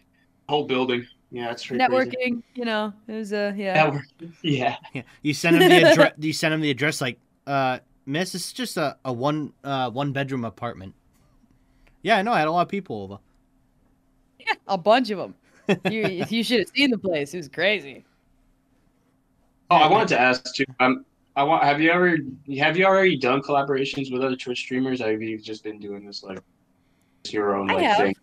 whole building. Yeah, that's pretty crazy. Networking, you know, it was uh, yeah. Networking. Yeah. Yeah. You send him the address. you send him the address like, uh, Miss, this is just a, a one uh one bedroom apartment. Yeah, I know. I had a lot of people over. A bunch of them. You you should have seen the place. It was crazy. Oh, I wanted to ask too. Um, I want. Have you ever? Have you already done collaborations with other Twitch streamers? Or have you just been doing this like your own I like have. thing?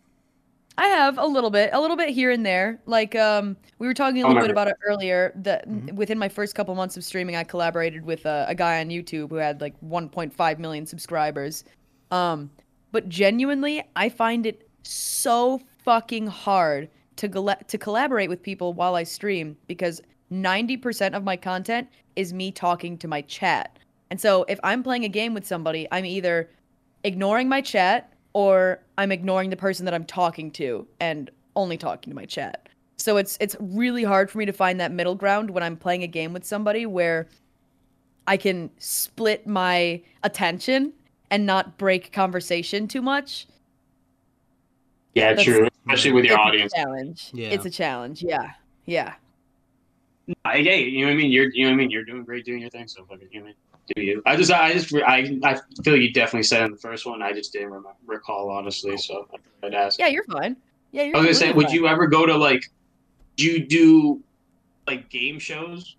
I have a little bit, a little bit here and there. Like um, we were talking a Oh, little bit about it earlier. That Mhm. within my first couple months of streaming, I collaborated with a, a guy on YouTube who had like 1.5 million subscribers. Um, but genuinely, I find it so fucking hard to to collaborate with people while I stream because 90% of my content is me talking to my chat. And so if I'm playing a game with somebody, I'm either ignoring my chat or I'm ignoring the person that I'm talking to and only talking to my chat. So it's it's really hard for me to find that middle ground when I'm playing a game with somebody where I can split my attention and not break conversation too much. Yeah, That's- true. Especially with your It's a audience. challenge. Yeah. It's a challenge. Yeah. Yeah. I, hey, you know what I mean? You're, you know what I mean? You're doing great doing your thing. So fucking, you know, what I mean? do you? I just, I just, I, I feel you definitely said in the first one. I just didn't remember, recall honestly. So I'd ask. Yeah, you're fine. Yeah, you're I was gonna say, completely would fine. you ever go to like, do you do like game shows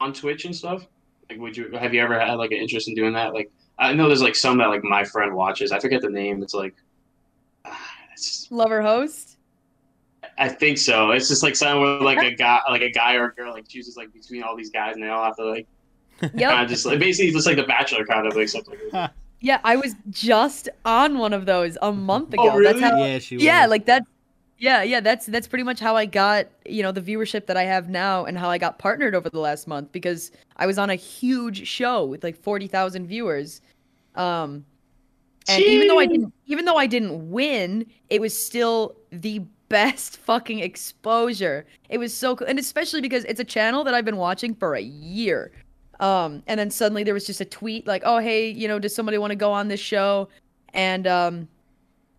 on Twitch and stuff? Like, would you have you ever had like an interest in doing that? Like, I know there's like some that like my friend watches. I forget the name. It's like, it's, Love or Host? I think so. It's just like something where like a guy, like a guy or a girl, like chooses like between all these guys, and they all have to like kind of just like basically just like the Bachelor kind of like something. Like Yeah, I was just on one of those a month ago. Oh, really? That's how yeah, she Yeah, like that Yeah, yeah, that's that's pretty much how I got, you know, the viewership that I have now and how I got partnered over the last month because I was on a huge show with like 40,000 viewers. Um and even though I didn't even though I didn't win, it was still the best fucking exposure. It was so cool. And especially because it's a channel that I've been watching for a year. Um and then suddenly there was just a tweet like, "Oh, hey, you know, does somebody want to go on this show?" And um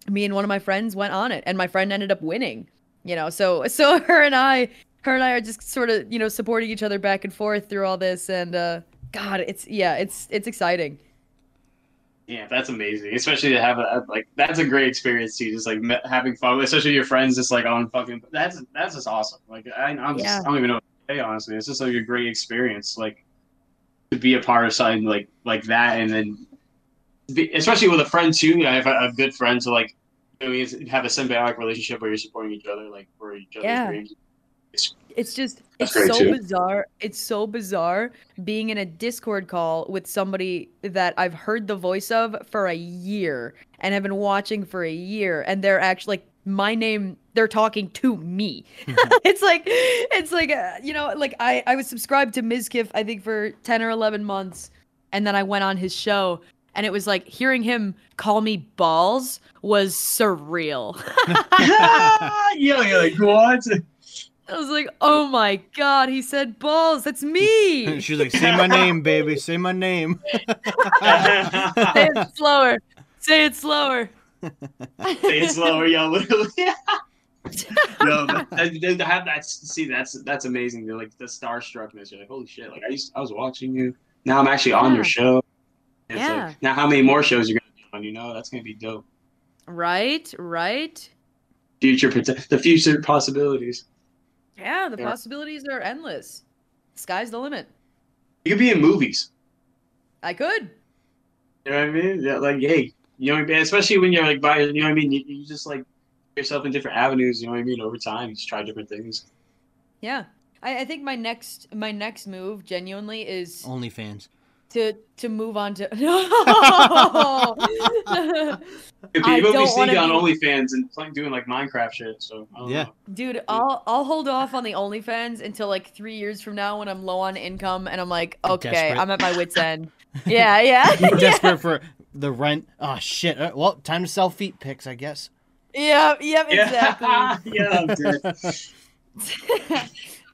me and one of my friends went on it and my friend ended up winning. You know, so so her and I her and I are just sort of, you know, supporting each other back and forth through all this and uh god, it's yeah, it's it's exciting. Yeah, that's amazing. Especially to have a like that's a great experience too. Just like having fun, especially your friends, just like on fucking. That's that's just awesome. Like I, I'm just, Yeah. I don't even know what to say honestly. It's just like a great experience. Like to be a part of something like like that, and then be, especially with a friend too. You know, I have a, a good friend to like you know, have a symbiotic relationship where you're supporting each other, like for each other's Yeah. dreams. It's just That's it's so too. bizarre. It's so bizarre being in a Discord call with somebody that I've heard the voice of for a year and have been watching for a year and they're actually like my name they're talking to me. it's like it's like uh, you know like I I was subscribed to Mizkif I think for 10 or 11 months and then I went on his show and it was like hearing him call me balls was surreal. yeah, you're like what? I was like, "Oh my god, he said balls. That's me." She's like, "Say my name, baby. Say my name." Say it slower. Say it slower. Say it slower, yo. Literally. Yo, that, that, to have that. See, that's that's amazing. They're like the starstruckness. You're like, holy shit! Like I used, I was watching you. Now I'm actually on Yeah. your show. It's Yeah. Like, now, how many more shows you're gonna be on? You know, that's gonna be dope. Right, right. Future, pot- the future possibilities. Yeah, the Yeah. possibilities are endless. Sky's the limit. You could be in movies. I could. You know what I mean? Yeah, like, hey, you know, what I mean? especially when you're like by, you know what I mean? You, you just like yourself in different avenues. You know what I mean? Over time, just try different things. Yeah. I, I think my next my next move genuinely is OnlyFans. To to move on to no. People I be don't seeing wanna on be- OnlyFans and playing, doing like Minecraft shit. So I Yeah. know. Dude, I'll I'll hold off on the OnlyFans until like three years from now when I'm low on income and I'm like, okay, Desperate. I'm at my wits end. Yeah, yeah, yeah, Desperate for the rent. Oh shit. Uh, Well, time to sell feet pics, I guess. yeah, yeah, exactly. yeah, I'm dead.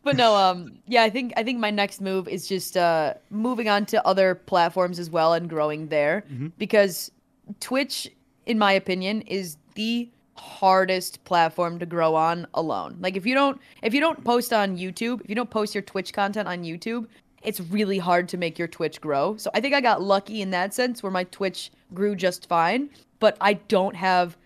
But no, um, yeah, I think I think my next move is just uh moving on to other platforms as well and growing there Mhm. because Twitch, in my opinion, is the hardest platform to grow on alone. Like if you don't if you don't post on YouTube, if you don't post your Twitch content on YouTube, it's really hard to make your Twitch grow. So I think I got lucky in that sense where my Twitch grew just fine, but I don't have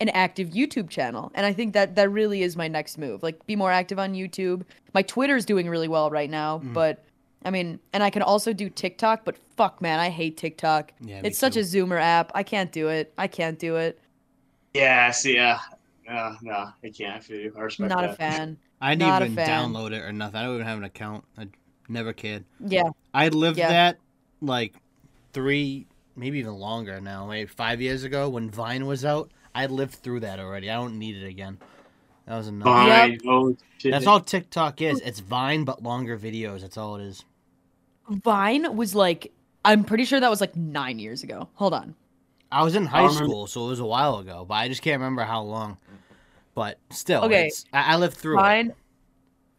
an active YouTube channel. And I think that that really is my next move. Like be more active on YouTube. My Twitter's doing really well right now, Mm. but I mean, and I can also do TikTok, but fuck man, I hate TikTok. Yeah, it's such too. a zoomer app. I can't do it. I can't do it. yeah, see, yeah, uh, no, I can't. I feel you. I respect Not that. a fan. I didn't Not even download it or nothing. I don't even have an account. I never cared. Yeah. I lived Yeah. that like three, maybe even longer now, maybe five years ago when Vine was out. I lived through that already. I don't need it again. That was enough. Fine. Oh. That's all TikTok is. It's Vine but longer videos. That's all it is. Vine was like I'm pretty sure that was like 9 years ago. Hold on. I was in high school, so it was a while ago, but I just can't remember how long. But still, Okay. it's, I, I lived through it. Vine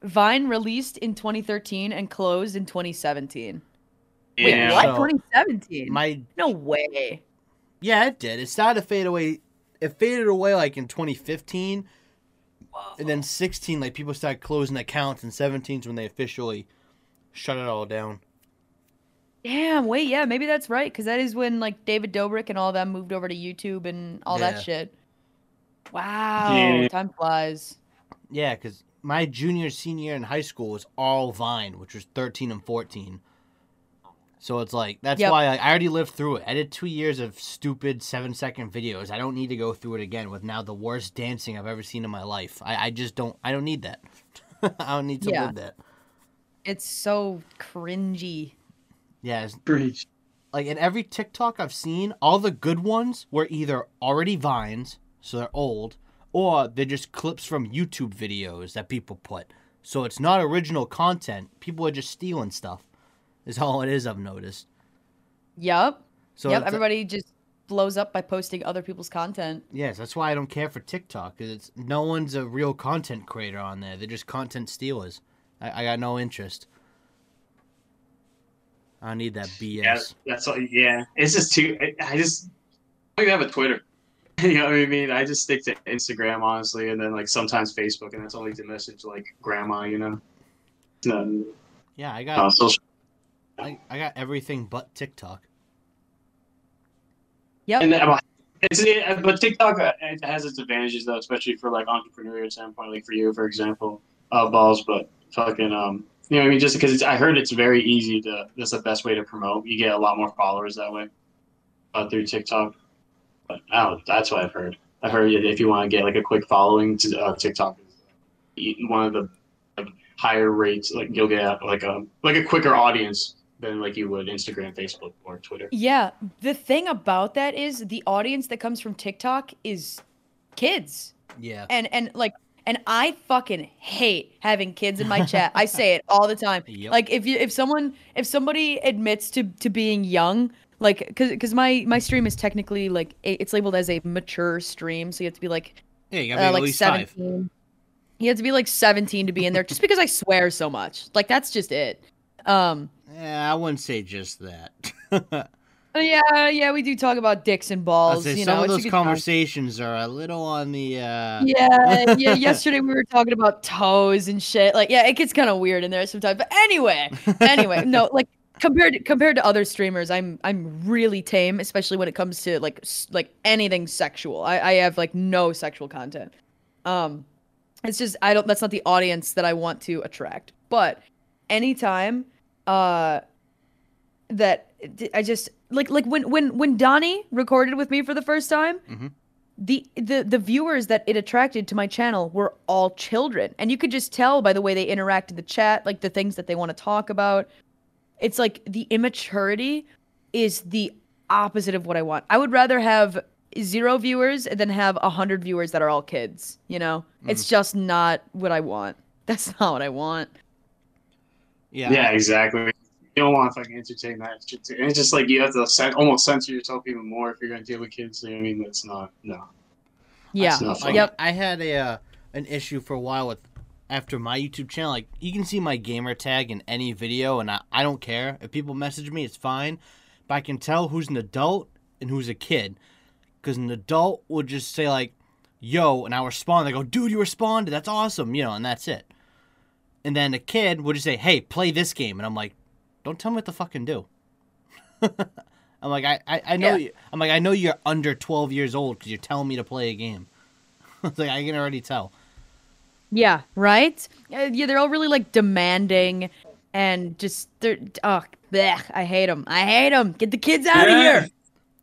Vine released in 2013 and closed in 2017. Wait, Yeah. what? So, 2017? My no way. yeah, it did. It started to fade away. It faded away like in 2015, and then 16, like people started closing accounts, and 17 is when they officially shut it all down. Damn, wait, yeah, maybe that's right because that is when like David Dobrik and all them moved over to YouTube and all Yeah. that shit. Wow, Yeah. time flies. Yeah, because my junior, senior in high school was all Vine, which was 13 and 14. So it's like, that's Yep. why I, I already lived through it. I did two years of stupid seven second videos. I don't need to go through it again with now the worst dancing I've ever seen in my life. I, I just don't, I don't need that. I don't need to Yeah. live that. It's so cringy. Yeah, it's, Preach. like in every TikTok I've seen, all the good ones were either already vines, so they're old, or they're just clips from YouTube videos that people put. So it's not original content. People are just stealing stuff. Is all it is. I've noticed. Yep. So yep. it's- Everybody just blows up by posting other people's content. yes, that's why I don't care for TikTok. 'cause it's no one's a real content creator on there. They're just content stealers. I, I got no interest. I need that BS. Yeah, that's all. Yeah, it's just too. I, I just I don't even have a Twitter. you know what I mean? I just stick to Instagram honestly, and then like sometimes Facebook, and that's only to message like grandma. You know. No, Yeah, I uh, got social. I, I got everything but TikTok. Yep. And then, it's yeah, but TikTok uh, it has its advantages though, especially for like entrepreneurial standpoint, like for you, for example, uh, balls. But fucking um, you know what I mean? Just because I heard it's very easy to. That's the best way to promote. You get a lot more followers that way, uh, through TikTok. But I don't. That's what I've heard. I've heard if you want to get like a quick following, to uh, TikTok is one of the like, higher rates. Like you'll get like a like a quicker audience than like you would Instagram, Facebook, or Twitter. Yeah. The thing about that is the audience that comes from TikTok is kids. Yeah. And and like and I fucking hate having kids in my chat. I say it all the time. Yep. Like if you if someone if somebody admits to to being young, like cuz cuz my my stream is technically like it's labeled as a mature stream, so you have to be like Yeah, you gotta be uh, at like least five. 17. You have to be like 17 to be in there just because I swear so much. Like that's just it. Um Yeah, I wouldn't say just that. uh, yeah, yeah, we do talk about dicks and balls, say you some know. of those time. conversations are a little on the. uh Yeah, yeah. Yesterday we were talking about toes and shit. Like, yeah, it gets kind of weird in there sometimes. But anyway, anyway, no, like compared to, compared to other streamers, I'm I'm really tame, especially when it comes to like like anything sexual. I I have like no sexual content. Um, it's just I don't. That's not the audience that I want to attract. But anytime, uh, that I just like like when when when Donnie recorded with me for the first time Mhm. the the the viewers that it attracted to my channel were all children. And you could just tell by the way they interact in the chat like the things that they want to talk about. It's like the immaturity is the opposite of what i want. I would rather have zero viewers than have a hundred viewers that are all kids you know? It's just not what i want. That's not what i want Yeah. Yeah, exactly. You don't want to fucking entertain that shit too. And it's just like you have to cen- almost censor yourself even more if you're gonna deal with kids. You know what I mean, that's not no. yeah not Like, Yep. I had a uh, an issue for a while with after my YouTube channel. Like you can see my gamer tag in any video, and I, I don't care if people message me. It's fine, but I can tell who's an adult and who's a kid, because an adult would just say like, "Yo," and I respond. They go, "Dude, you responded. That's awesome," you know, and that's it. And then a kid would just say, "Hey, play this game," and I'm like, "Don't tell me what to fucking do." I'm like, I, I, I know. Yeah. You, I'm like, I know you're under 12 years old because you're telling me to play a game. It's like I can already tell. Yeah, right? Uh, yeah, they're all really like demanding and just they're oh, blech, I hate them. I hate them. Get the kids out of here.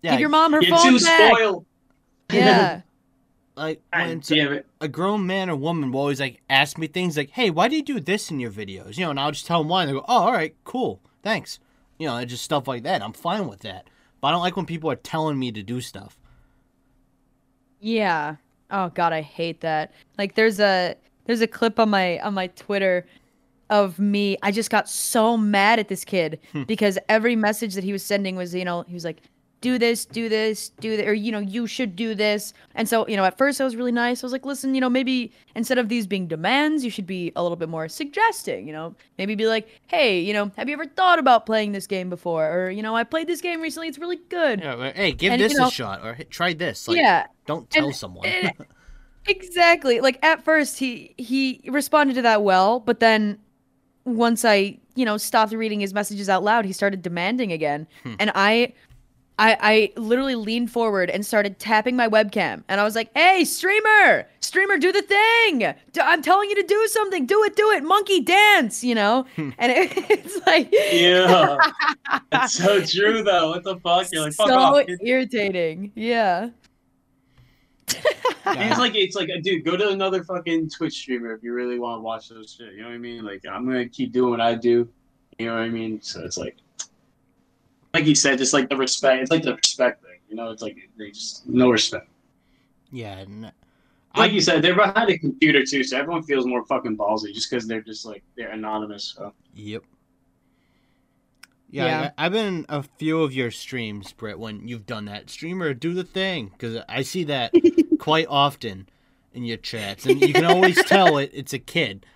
Yeah, Give your mom her You're phone too back. spoiled. Yeah. like when damn it. a grown man or woman will always like ask me things like, "Hey, why do you do this in your videos?" You know, and I'll just tell them why. And they go, "Oh, all right, cool, thanks." You know, and just stuff like that. I'm fine with that. But I don't like when people are telling me to do stuff. Yeah. Oh god, I hate that. Like there's a there's a clip on my on my Twitter of me. I just got so mad at this kid hmm. because every message that he was sending was, you know, he was like, "Do this, do this, do that," or you know, "You should do this." And so, you know, at first I was really nice. I was like, "Listen, you know, maybe instead of these being demands, you should be a little bit more suggesting, you know? Maybe be like, "Hey, you know, have you ever thought about playing this game before?" Or, you know, "I played this game recently. It's really good." Yeah, like, hey, give And, this you know- a shot, or try this. Like, yeah. don't tell and- someone. and- exactly like at first he he responded to that well but then once i you know stopped reading his messages out loud he started demanding again Hmm. and I, I i literally leaned forward and started tapping my webcam and i was like hey streamer streamer do the thing D- i'm telling you to do something do it do it monkey dance you know Hmm. and it, it's like Yeah. That's so true though. What the fuck? You're like, fuck so off. kid. irritating yeah Yeah. It's like it's like, dude, go to another fucking Twitch streamer if you really want to watch those shit. You know what I mean? Like, I'm gonna keep doing what I do. You know what I mean? So it's like, like you said, just like the respect. It's like the respect thing. You know, it's like they just no respect. yeah, and Like you said, they're behind a computer too, so everyone feels more fucking ballsy just because they're just like they're anonymous. So. Yep. Yeah, Yeah. I, I've been in a few of your streams, Britt, when you've done that. Streamer, do the thing, because I see that quite often in your chats, and you can always tell it it's a kid.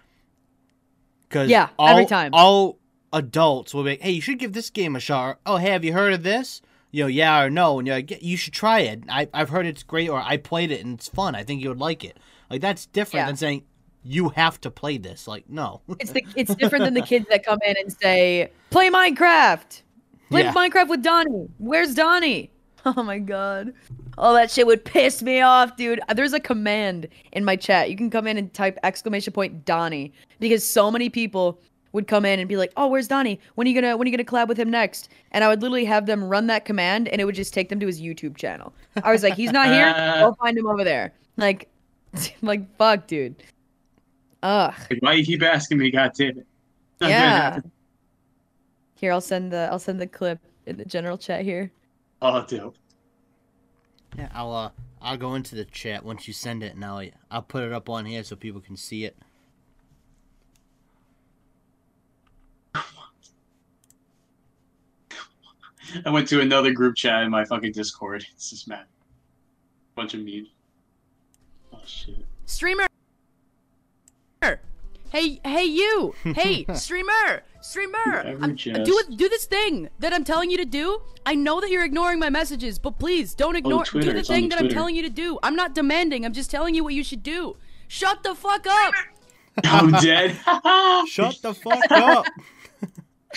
Because Yeah, all, every time. all adults will be like, "Hey, you should give this game a shot." Or, oh, hey, have you heard of this? You know, yeah or no, and you're like, "Yeah, "You should try it." I, I've heard it's great, or I played it and it's fun. I think you would like it. Like that's different Yeah. than saying you have to play this. Like, no. It's the it's different than the kids that come in and say, "Play Minecraft, play Yeah. Minecraft with Donnie. Where's Donnie?" Oh my god, all that shit would piss me off, dude. Uh, there's a command in my chat. You can come in and type exclamation point Donnie because so many people would come in and be like, "Oh, where's Donnie? When are you gonna when are you gonna collab with him next?" And I would literally have them run that command, and it would just take them to his YouTube channel. I was like, "He's not here. Go find him over there." Like, like fuck, dude. Ugh. Like, why you keep asking me? God damn it. Yeah. Here, I'll send the I'll send the clip in the general chat here. oh, dude. Yeah, I'll uh, I'll go into the chat once you send it, and I'll I'll put it up on here so people can see it. I went to another group chat in my fucking Discord. It's just mad. Bunch of memes. Oh shit. Streamer. Hey, hey, you. Hey, streamer. Streamer. Every I'm, do. Do this thing that I'm telling you to do. I know that you're ignoring my messages, but please don't ignore. Twitter, do the it's on thing that I'm telling you to do. I'm not demanding. I'm just telling you what you should do. Shut the fuck up. I'm dead. Shut the fuck up!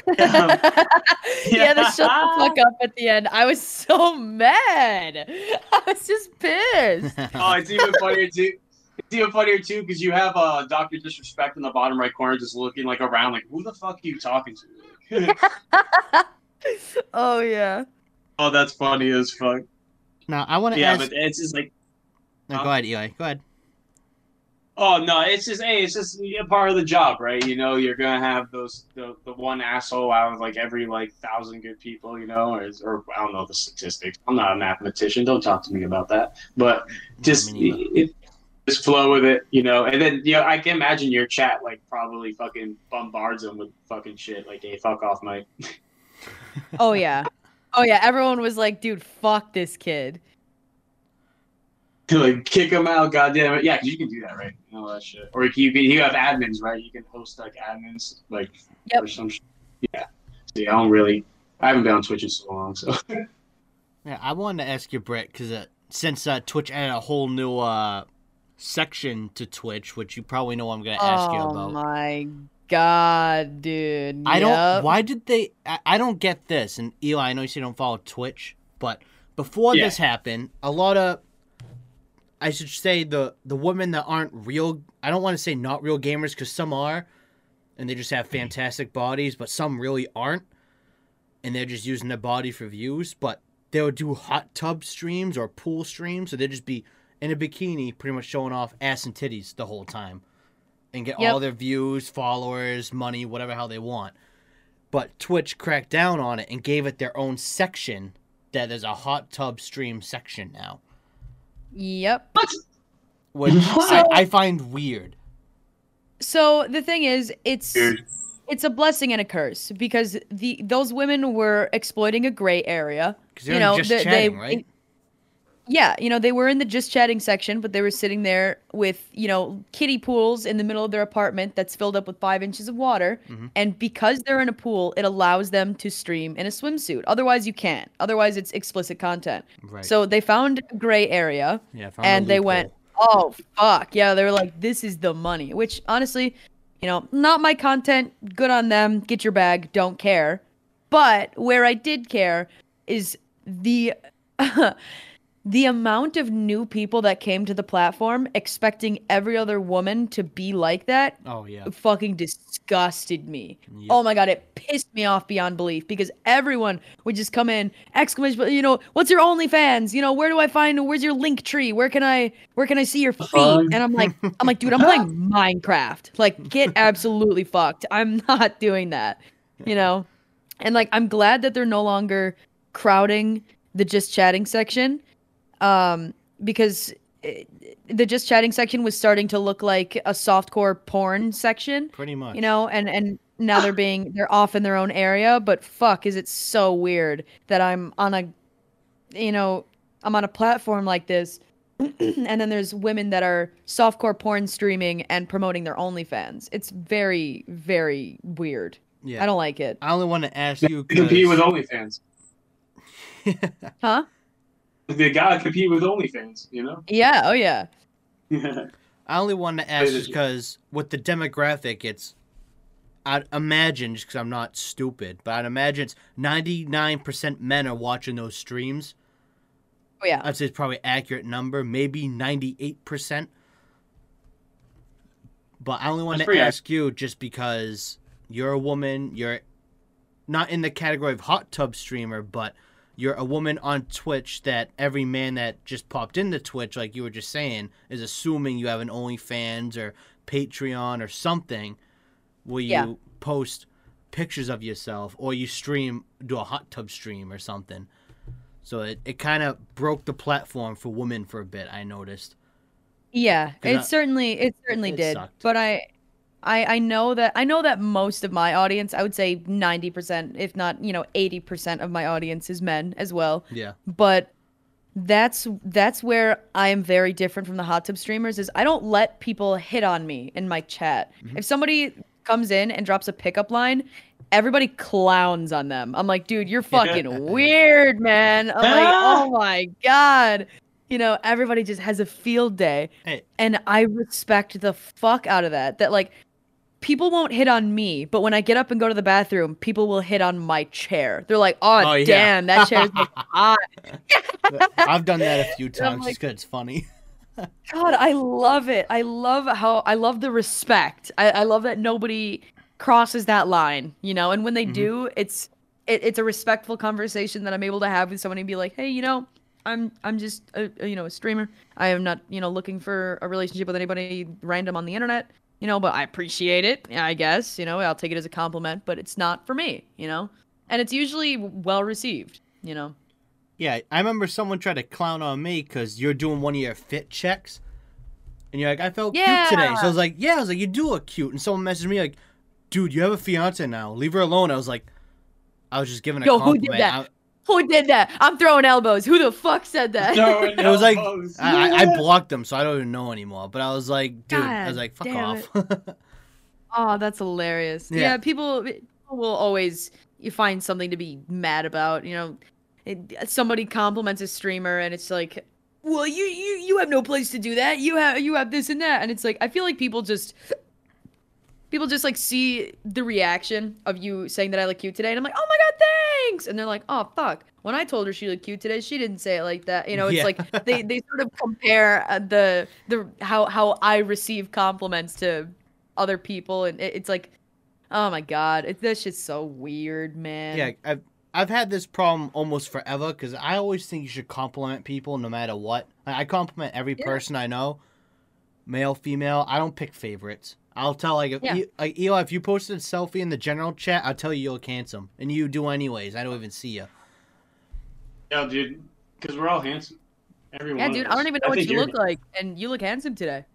yeah, the shut the fuck up at the end. I was so mad. I was just pissed. Oh, it's even funnier too. It's even funnier too because you have uh, Doctor Disrespect in the bottom right corner, just looking like around, like who the fuck are you talking to? oh yeah. oh, that's funny as fuck. Now I want to Yeah, ask. but it's just like No, Huh? go ahead, Eli. Go ahead. Oh no, it's just hey, it's just a part of the job, right? You know, you're gonna have those the, the one asshole out of like every like thousand good people, you know, or, or I don't know the statistics. I'm not a mathematician. Don't talk to me about that. But just me it, just flow with it, you know. And then you know, I can imagine your chat like probably fucking bombards them with fucking shit like, hey, fuck off, Mike. Oh yeah. Oh yeah. Everyone was like, dude, fuck this kid. Like kick them out, goddamn it. Yeah, 'cause you can do that, right? And all that shit. Or you can, you have admins, right? You can host like admins, like Yep. or some. Shit. Yeah. See, I don't really. I haven't been on Twitch in so long, so. Yeah, I wanted to ask you, Brett, because uh, since uh, Twitch added a whole new uh, section to Twitch, which you probably know I'm going to ask you about. oh my god, dude. I don't. Why did they? I, I don't get this. And Eli, I know you say you don't follow Twitch, but before Yeah. this happened, a lot of, I should say the the women that aren't real. I don't want to say not real gamers because some are, and they just have mm-hmm. fantastic bodies, but some really aren't, and they're just using their body for views. But they would do hot tub streams or pool streams, so they'd just be in a bikini, pretty much showing off ass and titties the whole time, and get Yep. all their views, followers, money, whatever how they want. But Twitch cracked down on it and gave it their own section. That there's a hot tub stream section now, Yep. which I, I find weird. So the thing is, it's Weird. it's a blessing and a curse because the those women were exploiting a gray area. Because You know, just they- chatting, they- right? Yeah, you know, they were in the just chatting section, but they were sitting there with, you know, kiddie pools in the middle of their apartment that's filled up with five inches of water. Mhm. And because they're in a pool, it allows them to stream in a swimsuit. Otherwise, you can't. Otherwise, it's explicit content. right. So they found a gray area yeah, found and they went, oh, fuck. Yeah, they were like, this is the money. Which, honestly, you know, not my content. Good on them. Get your bag. Don't care. But where I did care is the. The amount of new people that came to the platform expecting every other woman to be like that Oh yeah. fucking disgusted me. Yep. Oh my god, it pissed me off beyond belief because everyone would just come in exclamation, you know, what's your OnlyFans? You know, where do I find? Where's your link tree? Where can I? Where can I see your feet? Um. And I'm like, I'm like, dude, I'm playing Minecraft. Like, get absolutely fucked. I'm not doing that. You know, and like, I'm glad that they're no longer crowding the just chatting section, um, because. It, the just chatting section was starting to look like a softcore porn section Pretty much. you know and and now they're being they're off in their own area but fuck is it so weird that i'm on a you know i'm on a platform like this and then there's women that are softcore porn streaming and promoting their onlyfans it's very very weird yeah. i don't like it I only want to ask you. They compete with 'cause- OnlyFans. huh They gotta compete with OnlyFans, you know. yeah oh yeah yeah. I only wanted to ask just because with the demographic, it's. I'd imagine, just because I'm not stupid, but I'd imagine it's 99% men are watching those streams. oh yeah I'd say it's probably accurate number, maybe 98%. But I only want to pretty ask you just because you're a woman, you're not in the category of hot tub streamer, but you're a woman on Twitch that every man that just popped into Twitch, like you were just saying, is assuming you have an OnlyFans or Patreon or something where you Yeah. post pictures of yourself or you stream, do a hot tub stream or something. So it, it kind of broke the platform for women for a bit, I noticed. Yeah, it I- certainly it certainly it did. sucked. But I I I know that I know that most of my audience, I would say 90%, if not, you know, 80% of my audience is men as well. Yeah. But that's that's where I am very different from the hot tub streamers is I don't let people hit on me in my chat. Mm-hmm. If somebody comes in and drops a pickup line, everybody clowns on them. I'm like, dude, you're fucking weird, man. I'm like, oh my god. You know, everybody just has a field day. Hey. And I respect the fuck out of that. That like people won't hit on me, but when I get up and go to the bathroom, people will hit on my chair. They're like, "Oh, Oh, yeah. damn, that chair's like, hot." I've done that a few times like- just 'cause it's funny. God, I love it. I love how I love the respect. I, I love that nobody crosses that line, you know. And when they Mhm. do, it's it, it's a respectful conversation that I'm able to have with someone and be like, hey, you know, I'm I'm just a, a, you know a streamer. I am not you know looking for a relationship with anybody random on the internet. You know, but I appreciate it. I guess you know I'll take it as a compliment, but it's not for me. You know, and it's usually well received. You know. Yeah, I remember someone tried to clown on me because you're doing one of your fit checks, and you're like, "I felt cute today." So I was like, "Yeah," I was like, "You do look cute." And someone messaged me like, "Dude, you have a fiance now. Leave her alone." I was like, I was just giving a Yo, who compliment. did that? I- Who did that? I'm throwing elbows. Who the fuck said that? Throwing It was like. I, I- I blocked them, so I don't even know anymore. But I was like, dude, I was like, fuck off. Oh, that's hilarious. Yeah. Yeah, people, people will always you find something to be mad about. You know, it, somebody compliments a streamer, and it's like, well, you you you have no place to do that. You have you have this and that, and it's like I feel like people just people just like see the reaction of you saying that I look cute today, and I'm like, oh my god, thanks, and they're like, oh fuck. When I told her she looked cute today, she didn't say it like that. You know, it's Yeah. like they, they sort of compare uh, the the how how I receive compliments to other people, and it, it's like, oh my god, it, that's just so weird, man. yeah, I've I've had this problem almost forever because I always think you should compliment people no matter what. Like, I compliment every Yeah. person I know, male, female. I don't pick favorites. I'll tell like Yeah. E- like Eli, if you posted a selfie in the general chat, I'll tell you you look handsome, and you do anyways. I don't even see you. Yeah, dude, because we're all handsome. Everyone. yeah, dude, I don't even know what you look like, and you look handsome today.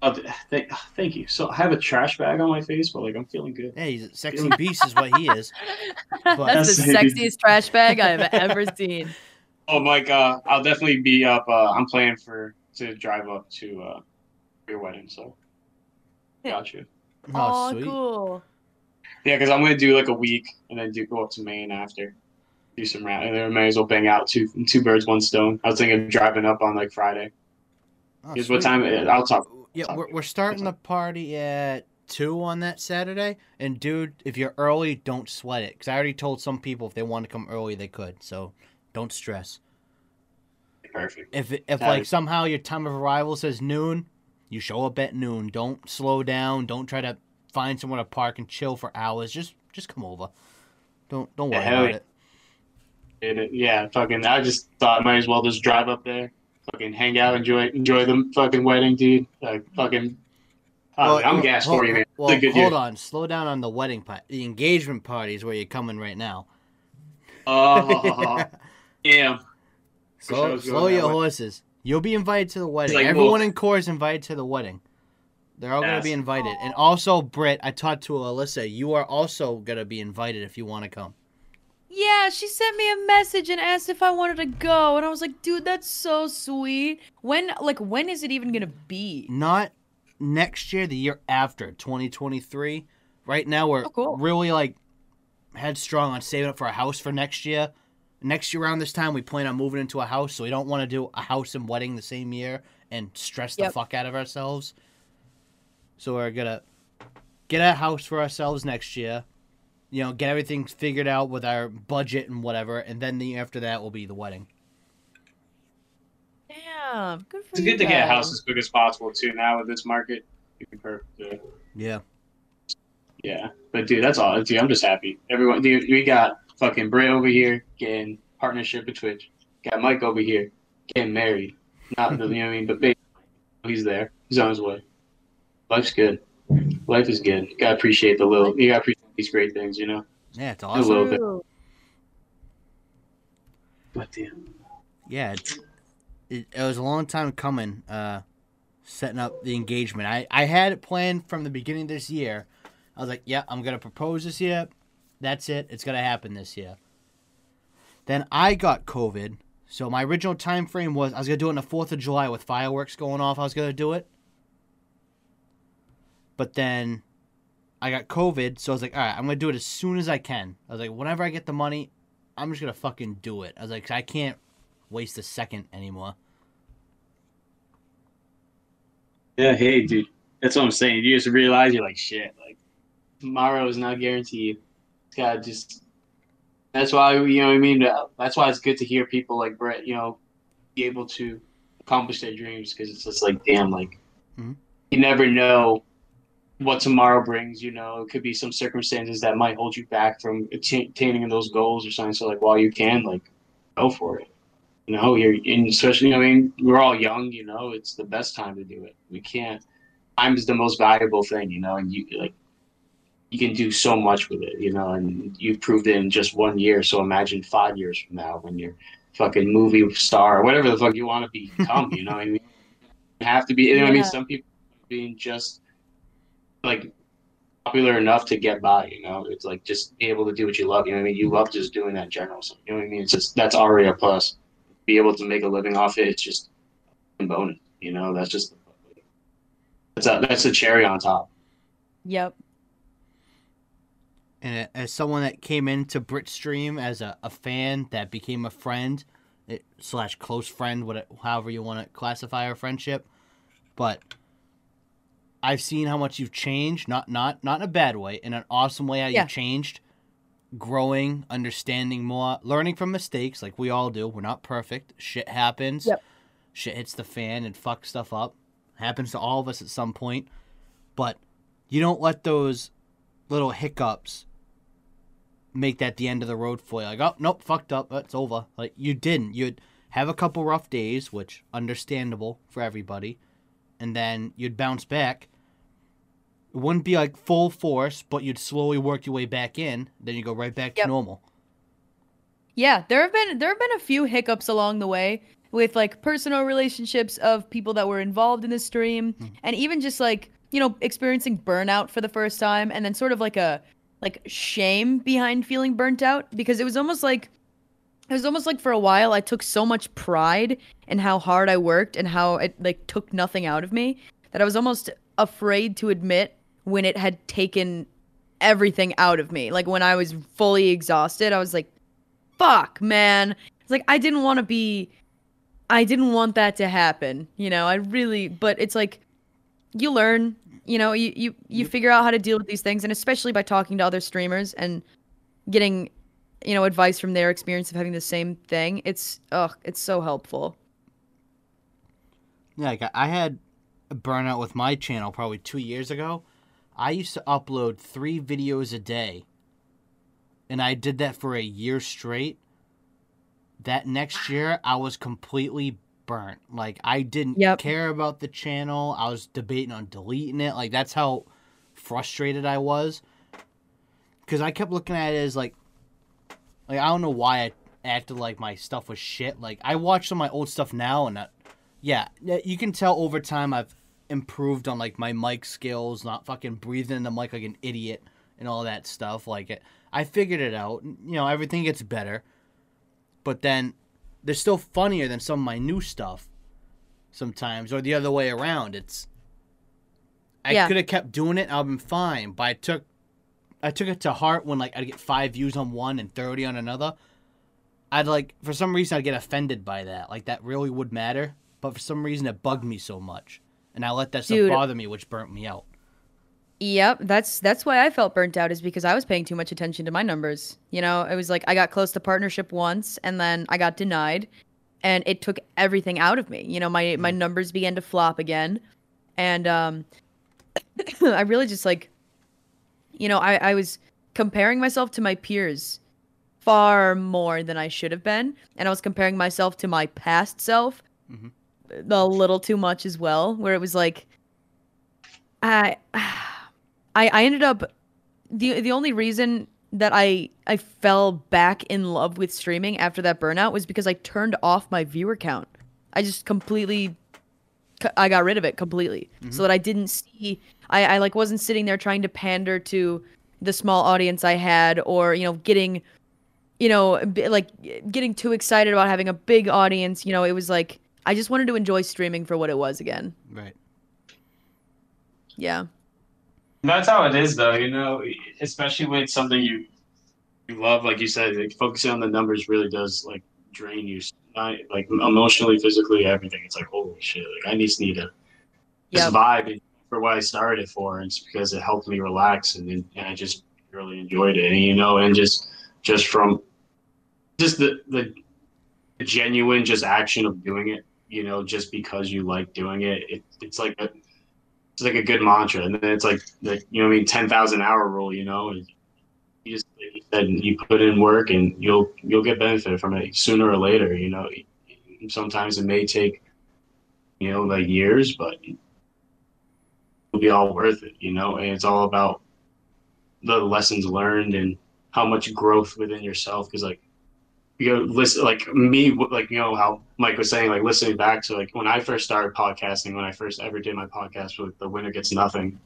Oh, th- thank, thank you. So I have a trash bag on my face, but like I'm feeling good. Yeah, he's a sexy beast, is what he is. that's the sexiest trash bag I've ever seen. Oh my god, I'll definitely be up. Uh, I'm planning for to drive up to uh, your wedding, so got you. Oh, Oh, sweet. cool. Yeah, because I'm gonna do like a week and then do go up to Maine after, do some round, and then I may as well bang out two two birds one stone. I was thinking of driving up on like Friday. Oh, Here's what sweet. time? Uh, I'll talk. Yeah, we're, we're starting the party at two on that Saturday. And dude, if you're early, don't sweat it. Because I already told some people if they want to come early, they could. So don't stress. Perfect. If if Got like it. somehow your time of arrival says noon, you show up at noon. Don't slow down. Don't try to find somewhere to park and chill for hours. Just just come over. Don't don't worry Yeah, hell about yeah. it. And it, yeah, fucking. I just thought I might as well just drive up there, fucking hang out, enjoy enjoy the fucking wedding, dude. Like fucking. Uh, Well, I'm well, gassed hold- for you, man. Well, good hold year. on. Slow down on the wedding part. The engagement party is where you're coming right now. Oh, damn. Slow, I was going slow your way. horses. You'll be invited to the wedding. like, Everyone well- in core is invited to the wedding. They're all gonna be invited, and also Britt. I talked to Alyssa. You are also gonna be invited if you want to come. Yeah, she sent me a message and asked if I wanted to go, and I was like, dude, that's so sweet. When, like, when is it even gonna be? Not next year, the year after, 2023. Right now, we're Oh, cool. really like headstrong on saving up for a house for next year. Next year around this time, we plan on moving into a house, so we don't want to do a house and wedding the same year and stress the Yep. fuck out of ourselves. So we're gonna get a house for ourselves next year. You know, get everything figured out with our budget and whatever, and then the year after that will be the wedding. Damn, good for It's you good to get a house as quick as possible too. Now with this market, it'd be perfect. Yeah. Yeah. Yeah, but dude, that's all. Dude, I'm just happy. Everyone, dude, we got fucking Bray over here getting partnership with Twitch. Got Mike over here getting married. Not, the- you know what I mean, but basically, he's there. He's on his way. Life's good. Life is good. You gotta appreciate the little. You gotta appreciate these great things, you know. Yeah, it's A awesome. little bit. True. But damn. yeah, it, it, it was a long time coming. Uh, setting up the engagement. I I had it planned from the beginning of this year. I was like, yeah, I'm gonna propose this year. That's it. It's gonna happen this year. Then I got COVID, so my original time frame was I was gonna do it on the Fourth of July with fireworks going off. I was gonna do it, but then I got COVID, so I was like, all right, I'm gonna do it as soon as I can. I was like, whenever I get the money, I'm just gonna fucking do it. I was like, I can't waste a second anymore. Yeah, hey, dude. That's what I'm saying. You just realize you're like, shit. Like, tomorrow is not guaranteed. It's gotta just. That's why you know what I mean. Uh, That's why it's good to hear people like Brett, you know, be able to accomplish their dreams because it's just like, damn, like, Mhm. you never know what tomorrow brings. You know, it could be some circumstances that might hold you back from attaining those goals or something. So, like, while you can, like, go for it. You know, you're and especially. I mean, we're all young. You know, it's the best time to do it. We can't. Time is the most valuable thing. You know, and you like you can do so much with it, you know, and you've proved it in just one year. So imagine five years from now when you're fucking movie star or whatever the fuck you want to become, you know what I mean? You have to be, you know what I mean? Some people being just like popular enough to get by, you know? It's like just be able to do what you love, you know what I mean? You love just doing that in general. So, you know what I mean? It's just, that's already a plus. Be able to make a living off it, it's just a bonus, you know? That's just, that's a, that's a cherry on top. Yep. And as someone that came into Britstream as a, a fan that became a friend it, slash close friend, what however you want to classify our friendship, but I've seen how much you've changed. Not not not in a bad way, in an awesome way. How Yeah. you've changed, growing, understanding more, learning from mistakes, like we all do. We're not perfect. Shit happens. Yep. Shit hits the fan and fucks stuff up. Happens to all of us at some point, but you don't let those little hiccups make that the end of the road for you. Like, oh nope, fucked up. It's over. Like you didn't. You'd have a couple rough days, which understandable for everybody, and then you'd bounce back. It wouldn't be like full force, but you'd slowly work your way back in. Then you go right back Yep. to normal. Yeah, there have been there have been a few hiccups along the way with like personal relationships of people that were involved in the stream hmm. and even just like, you know, experiencing burnout for the first time and then sort of like a like shame behind feeling burnt out because it was almost like it was almost like for a while I took so much pride in how hard I worked and how it like took nothing out of me that I was almost afraid to admit when it had taken everything out of me. Like when I was fully exhausted, I was like, fuck, man. It's like I didn't want to be I didn't want that to happen. You know, I really but it's like you learn, you know, you you you figure out how to deal with these things and especially by talking to other streamers and getting you know advice from their experience of having the same thing. It's ugh, it's so helpful. Yeah, like I- I had a burnout with my channel probably two years ago. I used to upload three videos a day, and I did that for a year straight. That next year, I was completely burnt. Like I didn't Yep. care about the channel. I was debating on deleting it. Like that's how frustrated I was. Because I kept looking at it as like, like I don't know why I acted like my stuff was shit. Like I watch some of my old stuff now, and that, yeah, yeah, you can tell over time I've improved on like my mic skills, not fucking breathing in the mic like an idiot and all that stuff. Like it, I figured it out. You know, everything gets better, but then they're still funnier than some of my new stuff sometimes, or the other way around. It's I Yeah. could have kept doing it. I've been fine, but I took I took it to heart when like I'd get five views on one and thirty on another. I'd like for some reason I'd get offended by that. Like that really would matter, but for some reason it bugged me so much, and I let that stuff Dude. bother me, which burnt me out. Yep, that's that's why I felt burnt out is because I was paying too much attention to my numbers. You know, it was like I got close to partnership once and then I got denied and it took everything out of me. You know, my my numbers began to flop again. And um I really just like you know, I I was comparing myself to my peers far more than I should have been and I was comparing myself to my past self Mhm. a little too much as well where it was like I I I ended up the the only reason that I I fell back in love with streaming after that burnout was because I turned off my viewer count. I just completely I got rid of it completely mm-hmm. so that I didn't see I I like wasn't sitting there trying to pander to the small audience I had or you know getting you know like getting too excited about having a big audience, you know, it was like I just wanted to enjoy streaming for what it was again. Right. Yeah. That's how it is, though. You know, especially when it's something you you love, like you said, like, focusing on the numbers really does like drain you, like emotionally, physically, everything. It's like holy shit! Like I just need to just Yep. vibe for what I started it for. And it's because it helped me relax, and, and I just really enjoyed it. And you know, and just just from just the the genuine just action of doing it. You know, just because you like doing it, it it's like a it's like a good mantra, and then it's like you know I mean ten thousand hour rule. You know, and you just like you said you put in work, and you'll you'll get benefit from it sooner or later. You know, sometimes it may take, you know, like years, but it'll be all worth it, you know. And it's all about the lessons learned and how much growth within yourself. Because like you know, listen, like me, like you know how Mike was saying, like listening back to like when I first started podcasting, when I first ever did my podcast with the winner gets nothing.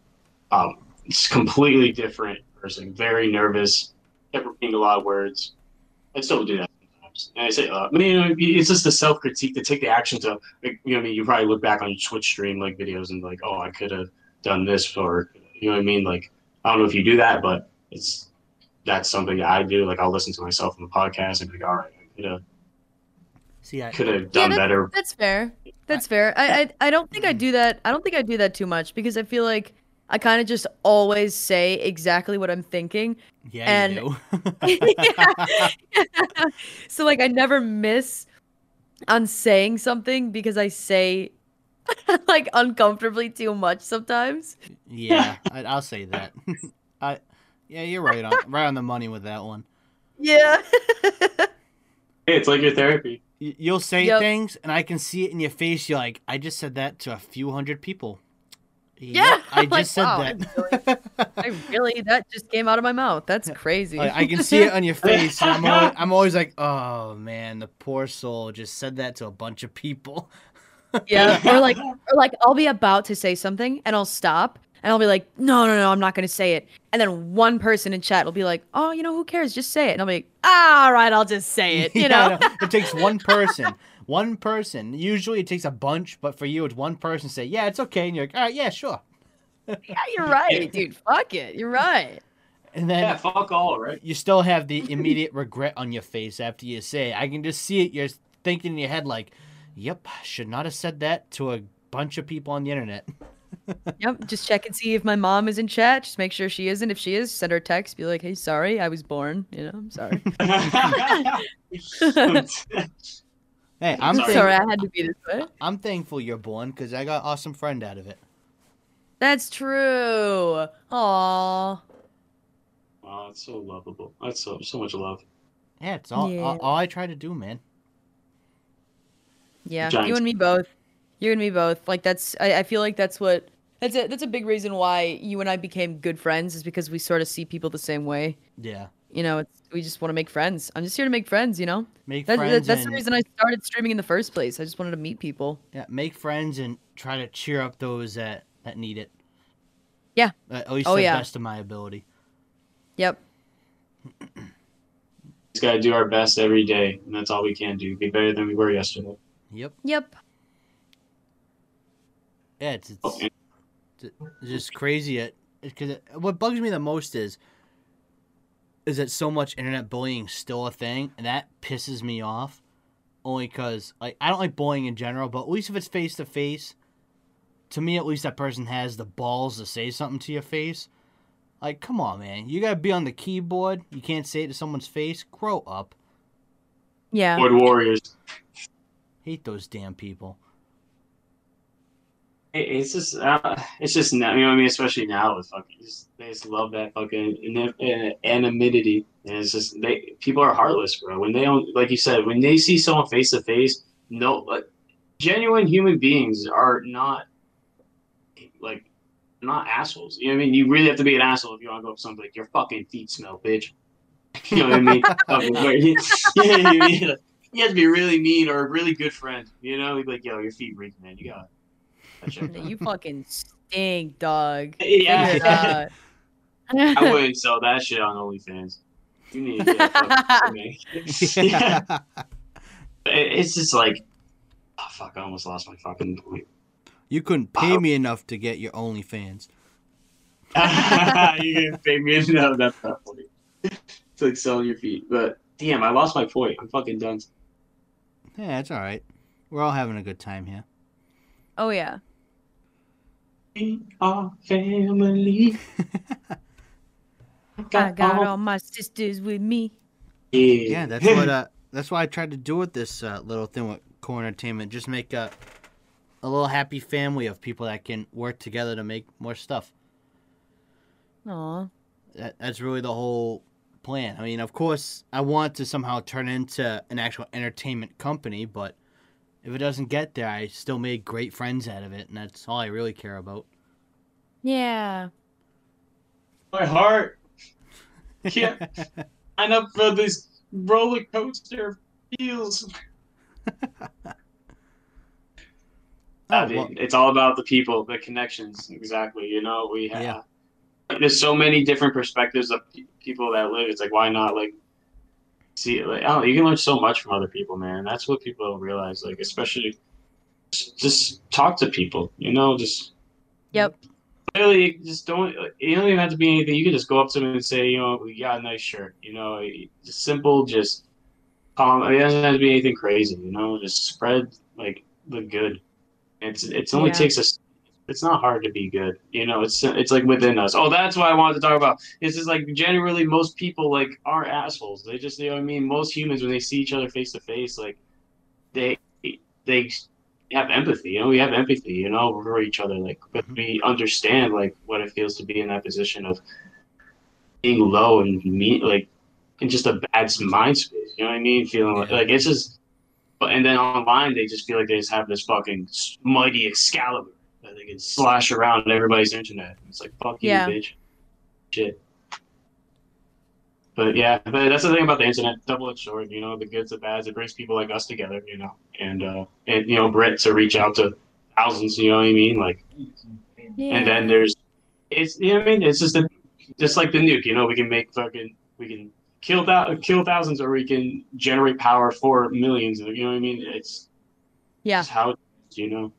Um, it's completely different person, very nervous, kept repeating a lot of words. I still do that sometimes. And I say, uh, I mean, it's just the self critique to take the action to, like, you know, I mean, you probably look back on Twitch stream like videos and like, oh, I could have done this, or you know what I mean? Like, I don't know if you do that, but it's that's something that I do. Like, I'll listen to myself in the podcast and be like, all right, I could have See, I, could have Yeah, done that- better. That's fair. That's fair. I, I I don't think I do that. I don't think I do that too much because I feel like I kind of just always say exactly what I'm thinking. yeah, and- you do. so like I never miss on saying something because I say like uncomfortably too much sometimes. yeah, I, I'll say that. I, yeah, you're right on right on the money with that one. Yeah. Hey, it's like your therapy. Y- You'll say Yep. things, and I can see it in your face. You're like, I just said that to a few hundred people. Yeah, Yep, I I'm like, just said wow, that. I really that just came out of my mouth. That's crazy. Like, I can see it on your face. And I'm, always, I'm always like, oh man, the poor soul just said that to a bunch of people. Yeah, or like, or like, I'll be about to say something and I'll stop and I'll be like, no, no, no, I'm not gonna say it. And then one person in chat will be like, oh, you know, who cares? Just say it. And I'll be like, ah, all right, I'll just say it. You Yeah, know? Know. it takes one person. One person. Usually it takes a bunch, but for you, it's one person say, yeah, it's okay. And you're like, all right, yeah, sure. yeah, you're right, dude. Fuck it. You're right. And then Yeah, fuck all, right? you still have the immediate regret on your face after you say it. I can just see it. You're thinking in your head, like, yep, should not have said that to a bunch of people on the internet. Yep. Just check and see if my mom is in chat. Just make sure she isn't. If she is, send her a text. Be like, hey, sorry, I was born. You know, I'm sorry. Hey, I'm, I'm sorry. thank- sorry I had to be this way. I'm thankful you're born because I got awesome friend out of it. That's true. Aww. Oh, it's so lovable. That's so so much love. Yeah, it's all, Yeah. all, all I try to do, man. Yeah, Giants. you and me both. You and me both. Like that's. I, I feel like that's what. That's a that's a big reason why you and I became good friends is because we sort of see people the same way. Yeah. You know, it's, we just want to make friends. I'm just here to make friends. You know, Make that, that- friends that's the reason I started streaming in the first place. I just wanted to meet people. yeah, make friends and try to cheer up those that, that need it. Yeah. Uh, At least Oh, the yeah. best of my ability. Yep. Just gotta do our best every day, and that's all we can do. Be better than we were yesterday. Yep. Yep. Yeah, it's, it's, it's just crazy. It because what bugs me the most is is that so much internet bullying is still a thing, and that pisses me off. Only because like I don't like bullying in general, but at least if it's face to face, to me at least that person has the balls to say something to your face. Like, come on, man, you gotta be on the keyboard. You can't say it to someone's face. Grow up. Yeah. Lord Warriors. Hate those damn people. It- It's just, uh, it's just now, you know what I mean. Especially now with fucking, just, they just love that fucking uh, anonymity, and it's just they people are heartless, bro. When they don't, like you said, when they see someone face to face, no, like genuine human beings are not like not assholes. You know what I mean? You really have to be an asshole if you want to go up to something like your fucking feet smell, bitch. You know what I mean? Fucking yeah, you, have to be really mean or a really good friend. You know, be like, yo, your feet reek, man. You got. You fucking stink, dog. Yeah. Figure. I wouldn't sell that shit on OnlyFans. You need to get that fuck me. yeah. It's just like, oh fuck! I almost lost my fucking point. You couldn't pay me enough to get your OnlyFans. you can pay me enough. That's not funny. It's like selling your feet, but damn, I lost my point. I'm fucking done. Yeah, it's all right. We're all having a good time here. oh yeah. We are family. I got all my sisters with me. Yeah, that's what. Uh, that's what I tried to do with this uh, little thing with Core Entertainment. Just make a a little happy family of people that can work together to make more stuff. Aw. That, that's really the whole plan. I mean, of course, I want to somehow turn into an actual entertainment company, but if it doesn't get there, I still made great friends out of it, and that's all I really care about. Yeah. My heart. Yeah. Sign up for this roller coaster feels. Oh, I mean, well- it's all about the people, the connections. Exactly. You know, we have. Yeah. There's so many different perspectives of people that live. It's like, why not like see? Like, I don't know. You can learn so much from other people, man. That's what people don't realize. Like, especially just, talk to people. You know, just Yep. really just don't. You don't even have to be anything. You can just go up to them and say, you know, we got a nice shirt. You know, just simple, just calm. It doesn't have to be anything crazy. You know, just spread like the good. It's it's only Yeah. takes us. It's not hard to be good. You know, it's it's like within us. Oh, that's what I wanted to talk about. This is like generally most people like are assholes. They just you know I mean. Most humans when they see each other face to face, like they they have empathy. You know, we have empathy. You know, for each other. Like, but mm-hmm. we understand like what it feels to be in that position of being low and mean, like in just a bad mind space. You know what I mean? Feeling like, like it's just. But and then online, they just feel like they just have this fucking mighty Excalibur that they can slash around everybody's internet. It's like fuck Yeah. you, bitch. Shit. But yeah, but that's the thing about the internet, double-edged sword. You know, the goods, the bads. It brings people like us together. You know, and uh, and you know, Brit to reach out to thousands. You know what I mean? Like, Yeah. and then there's, it's you know what I mean? It's just a, just like the nuke. You know, we can make fucking, we can kill thou- kill thousands, or we can generate power for millions. You know what I mean? It's yeah. just how, you know,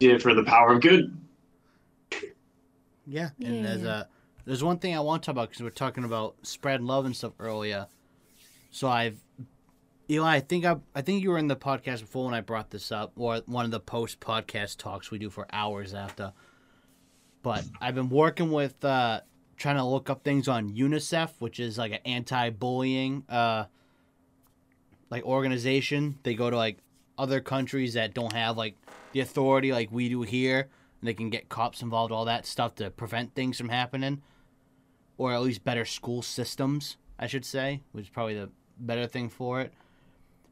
it for the power of good. Yeah, and there's a there's one thing I want to talk about because we're talking about spread love and stuff earlier. So I've, Eli, I think I I think you were in the podcast before when I brought this up, or one of the post podcast talks we do for hours after. But I've been working with uh, trying to look up things on UNICEF, which is like an anti-bullying uh, like organization. They go to like other countries that don't have like the authority like we do here and they can get cops involved, all that stuff to prevent things from happening, or at least better school systems, I should say, which is probably the better thing for it.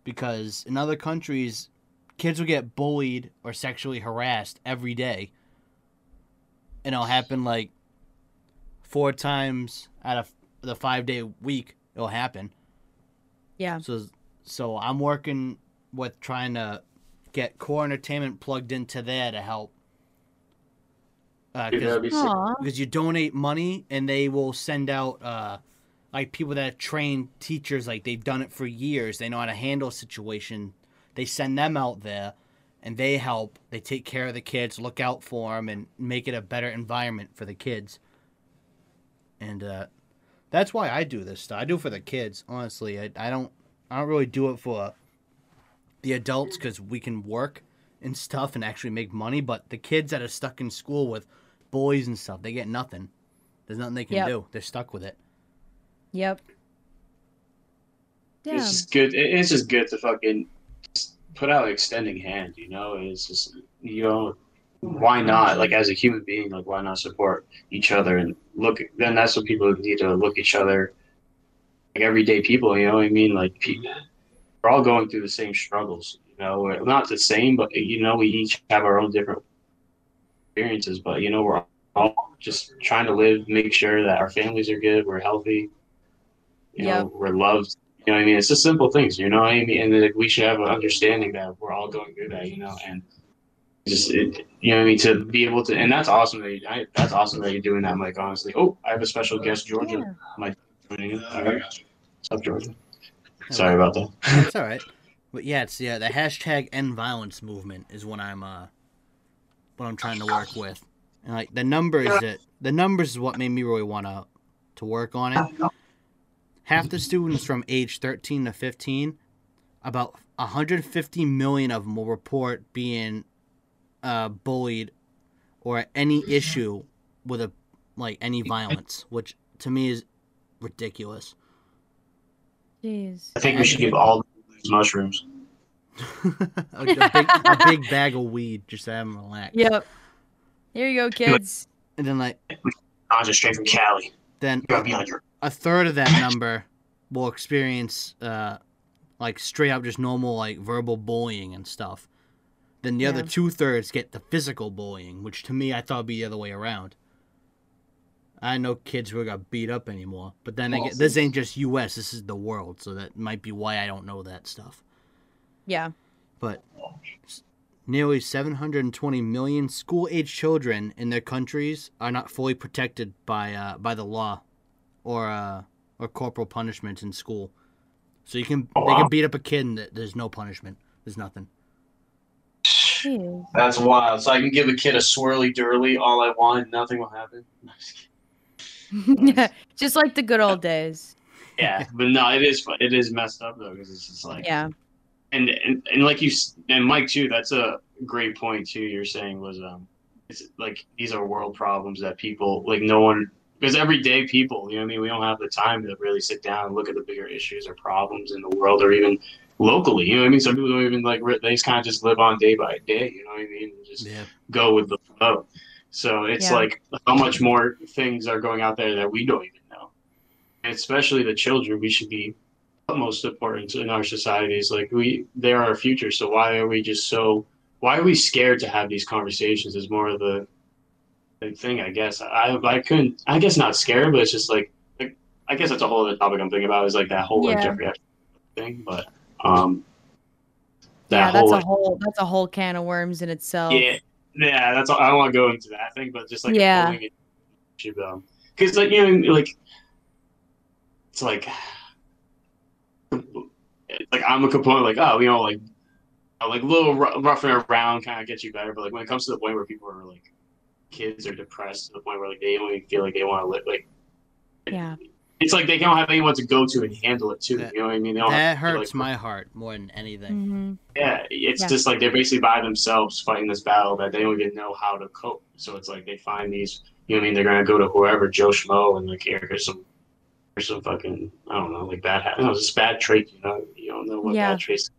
Because in other countries, kids will get bullied or sexually harassed every day, and it'll happen like four times out of the five day week. It'll happen. Yeah. So, so I'm working with trying to get core entertainment plugged into there to help. Uh, 'cause- That'd be sick. Aw. because you donate money and they will send out uh, like people that train teachers like they've done it for years they know how to handle a situation they send them out there and they help they take care of the kids look out for them and make it a better environment for the kids and uh, that's why i do this stuff i do it for the kids honestly i, I don't i don't really do it for the adults because we can work and stuff and actually make money but the kids that are stuck in school with boys and stuff, they get nothing. There's nothing they can Yep. do. They're stuck with it. Yep. Damn. It's just good. It's just good to fucking put out an extending hand. You know, it's just you know, why not? Like as a human being, like why not support each other and look? Then that's what people need to look each other like everyday people. You know what I mean? Like pe- we're all going through the same struggles. You know, we're not the same, but you know, we each have our own different experiences. But you know, we're all just trying to live, make sure that our families are good, we're healthy. You know, we're loved. You know what I mean? It's just simple things, you know what I mean? And like, we should have an understanding that we're all going through that, you know, and just, it, you know I mean? To be able to, and that's awesome that, you, I, that's awesome that you're doing that, Mike, honestly. Oh, I have a special guest, Georgia. Yeah. joining in. All right. What's up, Georgia? Sorry about that. That's all right. But yeah, it's yeah, the hashtag end violence movement is what I'm uh what I'm trying to work with. And like the numbers that the numbers is what made me really want to to work on it. Half the students from age 13 to 15, about 150 million of them will report being uh, bullied or any issue with a like any violence, which to me is ridiculous. Jeez. I think we should give all these mushrooms. a, a big, a big bag of weed just to have them relax. Yep. Here you go, kids. And then like I'm just straight from Cali. then You gotta be on your. a third of that number will experience uh like straight up just normal like verbal bullying and stuff. Then the other two thirds get the physical bullying, which to me I thought would be the other way around. I know kids who got beat up anymore, but then again, this ain't just U.S. This is the world, so that might be why I don't know that stuff. Yeah. But nearly 720 million school-age children in their countries are not fully protected by uh, by the law, or uh, or corporal punishment in school. So you can Oh, they can beat up a kid and there's no punishment. There's nothing. That's wild. So I can give a kid a swirly durly all I want, and nothing will happen. yeah. Just like the good old days. yeah, but no, it is it is messed up though because it's just like Yeah. and, and and like you and Mike too. That's a great point too. You're saying was um, it's like these are world problems that people like no one because everyday people, you know, what I mean, we don't have the time to really sit down and look at the bigger issues or problems in the world or even locally. You know, what I mean, some people don't even like they just kind of just live on day by day. You know what I mean? Just Yeah. go with the flow. So it's Yeah. like how much more things are going out there that we don't even know. And especially the children, we should be utmost important in our societies. Like we, they're our future. So why are we just so? Why are we scared to have these conversations? Is more of the, the thing, I guess. I I couldn't. I guess not scared, but it's just like, like I guess that's a whole other topic I'm thinking about. Is like that whole like Jeffrey thing, but um, Yeah, that that's whole a whole that's a whole can of worms in itself. yeah, yeah. That's all. I don't want to go into that thing, but just like Yeah. um, because like you know, like it's like, like I'm a component. Like oh, you know, like like a little roughing around kind of gets you better. But like when it comes to the point where people are like, kids are depressed to the point where like they even feel like they want to live. Like Yeah. It's like they don't have anyone to go to and handle it too. That- you know what I mean? They That have hurts like, my heart more than anything. hmm Yeah, it's Yeah. just like they're basically by themselves fighting this battle that they don't even know how to cope. So it's like they find these, you know what I mean? They're gonna go to whoever, Joe Schmo, and like here, here's some, here's some fucking, I don't know, like bad, ha- no, it's just bad traits. You know, you don't know what Yeah. bad traits.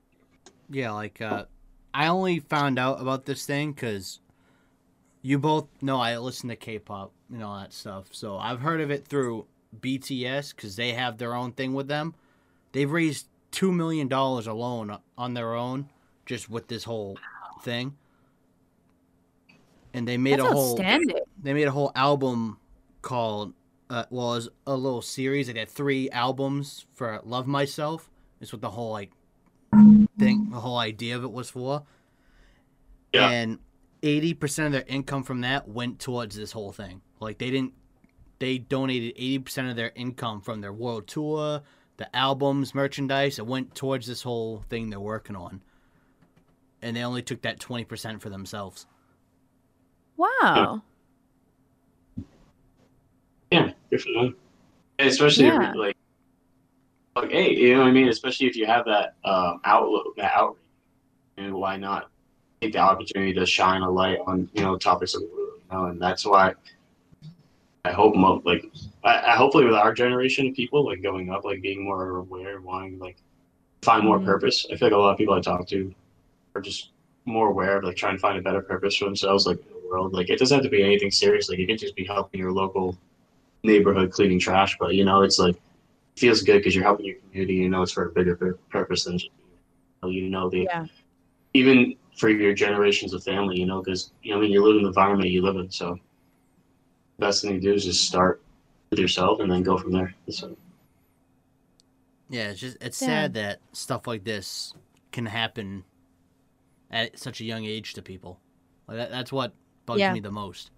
Yeah, like uh, I only found out about this thing because you both know I listen to K-pop and all that stuff. So I've heard of it through BTS because they have their own thing with them. They've raised two million dollars alone on their own just with this whole thing, and they made That's a whole they made a whole album called uh, well, it was a little series. They had three albums for "Love Myself." Is what the whole like thing, the whole idea of it was for. Yeah. And eighty percent of their income from that went towards this whole thing. Like they didn't, they donated eighty percent of their income from their world tour, the albums, merchandise. It went towards this whole thing they're working on. And they only took that twenty percent for themselves. Wow. Yeah, good for them. Especially Yeah. like, like, hey, you know what I mean? Especially if you have that um, outlook, that outreach, and why not take the opportunity to shine a light on you know topics of the world, you know? And that's why I hope, mo- like, I, I hopefully with our generation of people, like going up, like being more aware, wanting like find more Mhm. purpose. I feel like a lot of people I talk to are just more aware of like trying to find a better purpose for themselves, like in the world. Like it doesn't have to be anything serious. Like you can just be helping your local neighborhood cleaning trash, but you know, it's like it feels good because you're helping your community. You know, it's for a bigger pur- purpose than just you. You know, the Yeah. even for your generations of family. You know, because you know, I mean, you live in the environment you live in, so best thing to do is just start with yourself and then go from there. So Yeah, it's just it's Yeah. sad that stuff like this can happen at such a young age to people. Like that, that's what bugs Yeah. me the most.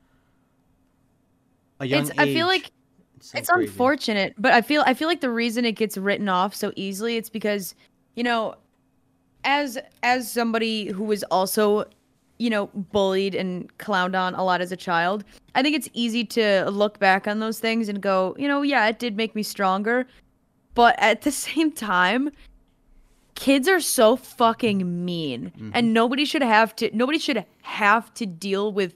A young It's I feel age, like so it's unfortunate, but I feel I feel like the reason it gets written off so easily it's because, you know, as as somebody who was also, you know, bullied and clowned on a lot as a child, I think it's easy to look back on those things and go, you know, yeah, it did make me stronger. But at the same time, kids are so fucking mean Mhm. and nobody should have to nobody should have to deal with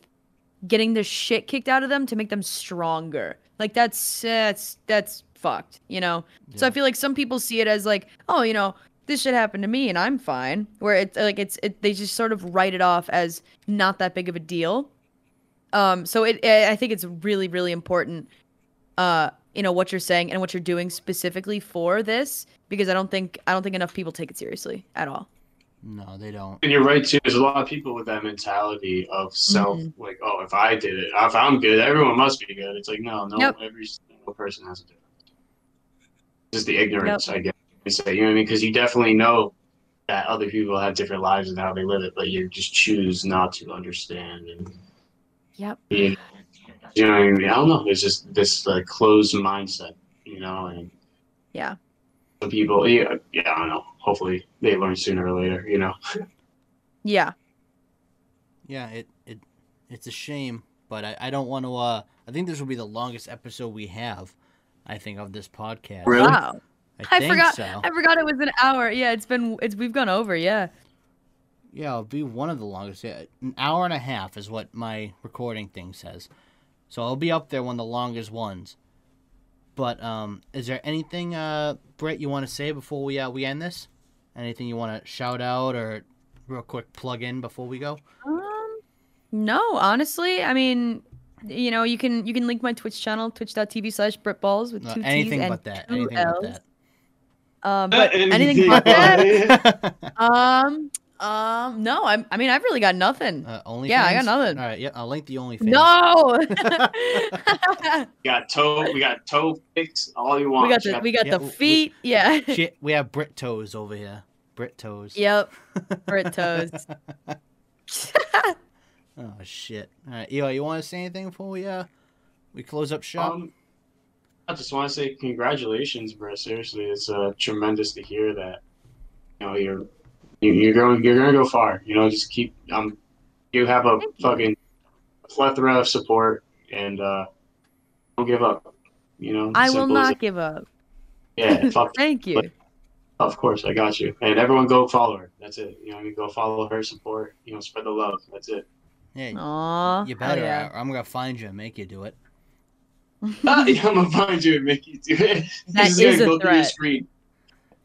getting the shit kicked out of them to make them stronger. Like that's that's that's fucked, you know. So I feel like some people see it as like, oh, you know, this should happen to me and I'm fine. Where it's like it's it, they just sort of write it off as not that big of a deal. Um, so it I I think it's really really important uh you know what you're saying and what you're doing specifically for this because I don't think I don't think enough people take it seriously at all. No, they don't. And you're right too. There's a lot of people with that mentality of self, like, oh, if I did it, if I'm good, everyone must be good. It's like, no, no, Yep. every single person has to do it. Just the ignorance, I guess. You say, you know what I mean? Because you definitely know that other people have different lives and how they live it, but you just choose not to understand. And Yep. you, you know what I mean? I don't know. It's just this like closed mindset, you know, and Yeah. some people, yeah, yeah, I don't know. Hopefully, they learn sooner or later, you know. Yeah. Yeah, it it it's a shame, but I, I don't want to. Uh, I think this will be the longest episode we have. I think of this podcast. Really? Wow. I, I forgot So. I forgot it was an hour. Yeah, it's been it's we've gone over, yeah. Yeah, it'll be one of the longest. Yeah, an hour and a half is what my recording thing says. So I'll be up there one of the longest ones. But um, is there anything, uh, Britt, you want to say before we uh, we end this? Anything you want to shout out or real quick plug in before we go? Um no, honestly, I mean, you know, you can you can link my Twitch channel, twitch.tv slash Brittballs with No, two anything T's and but that. two Anything L's. but Um, but anything Anything but that? that. Um, um, no, I'm, I mean, I've really got nothing. uh, OnlyFans? Yeah, I got nothing. All right, yeah, I'll link the OnlyFans. No. We got toe, we got toe pics, all you want. we got You the we got yeah, the we- feet. Yeah. Shit, we have Brit toes over here. Brit toes. yep. Brit toes. Oh shit! All right, Eli, you want to say anything before we uh we close up shop? Um, I just want to say congratulations, bro. Seriously, it's uh, tremendous to hear that. You know, you're you- you're going you're gonna go far. You know, just keep um, you have a Thank you. fucking plethora of support, and uh, don't give up. You know, I will not give up. Yeah, fuck. Thank you. Of course, I got you. And everyone, go follow her. That's it. You know, you go follow her, support. You know, spread the love. That's it. yeah, Aw. you better. yeah. or I'm gonna find you and make you do it. Ah, yeah, I'm gonna find you and make you do it. That This is gonna a go through your threat. screen.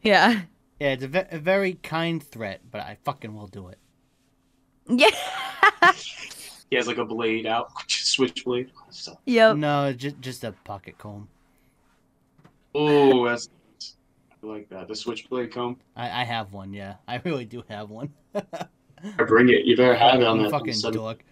Yeah. Yeah, it's a, ve- a very kind threat, but I fucking will do it. Yeah. He has like a blade out, switchblade. So, yep. No, just just a pocket comb. oh, that's I like that. The switchblade comb. I, I have one. Yeah, I really do have one. I bring it. You better have it on I'm that fucking sudden- dork.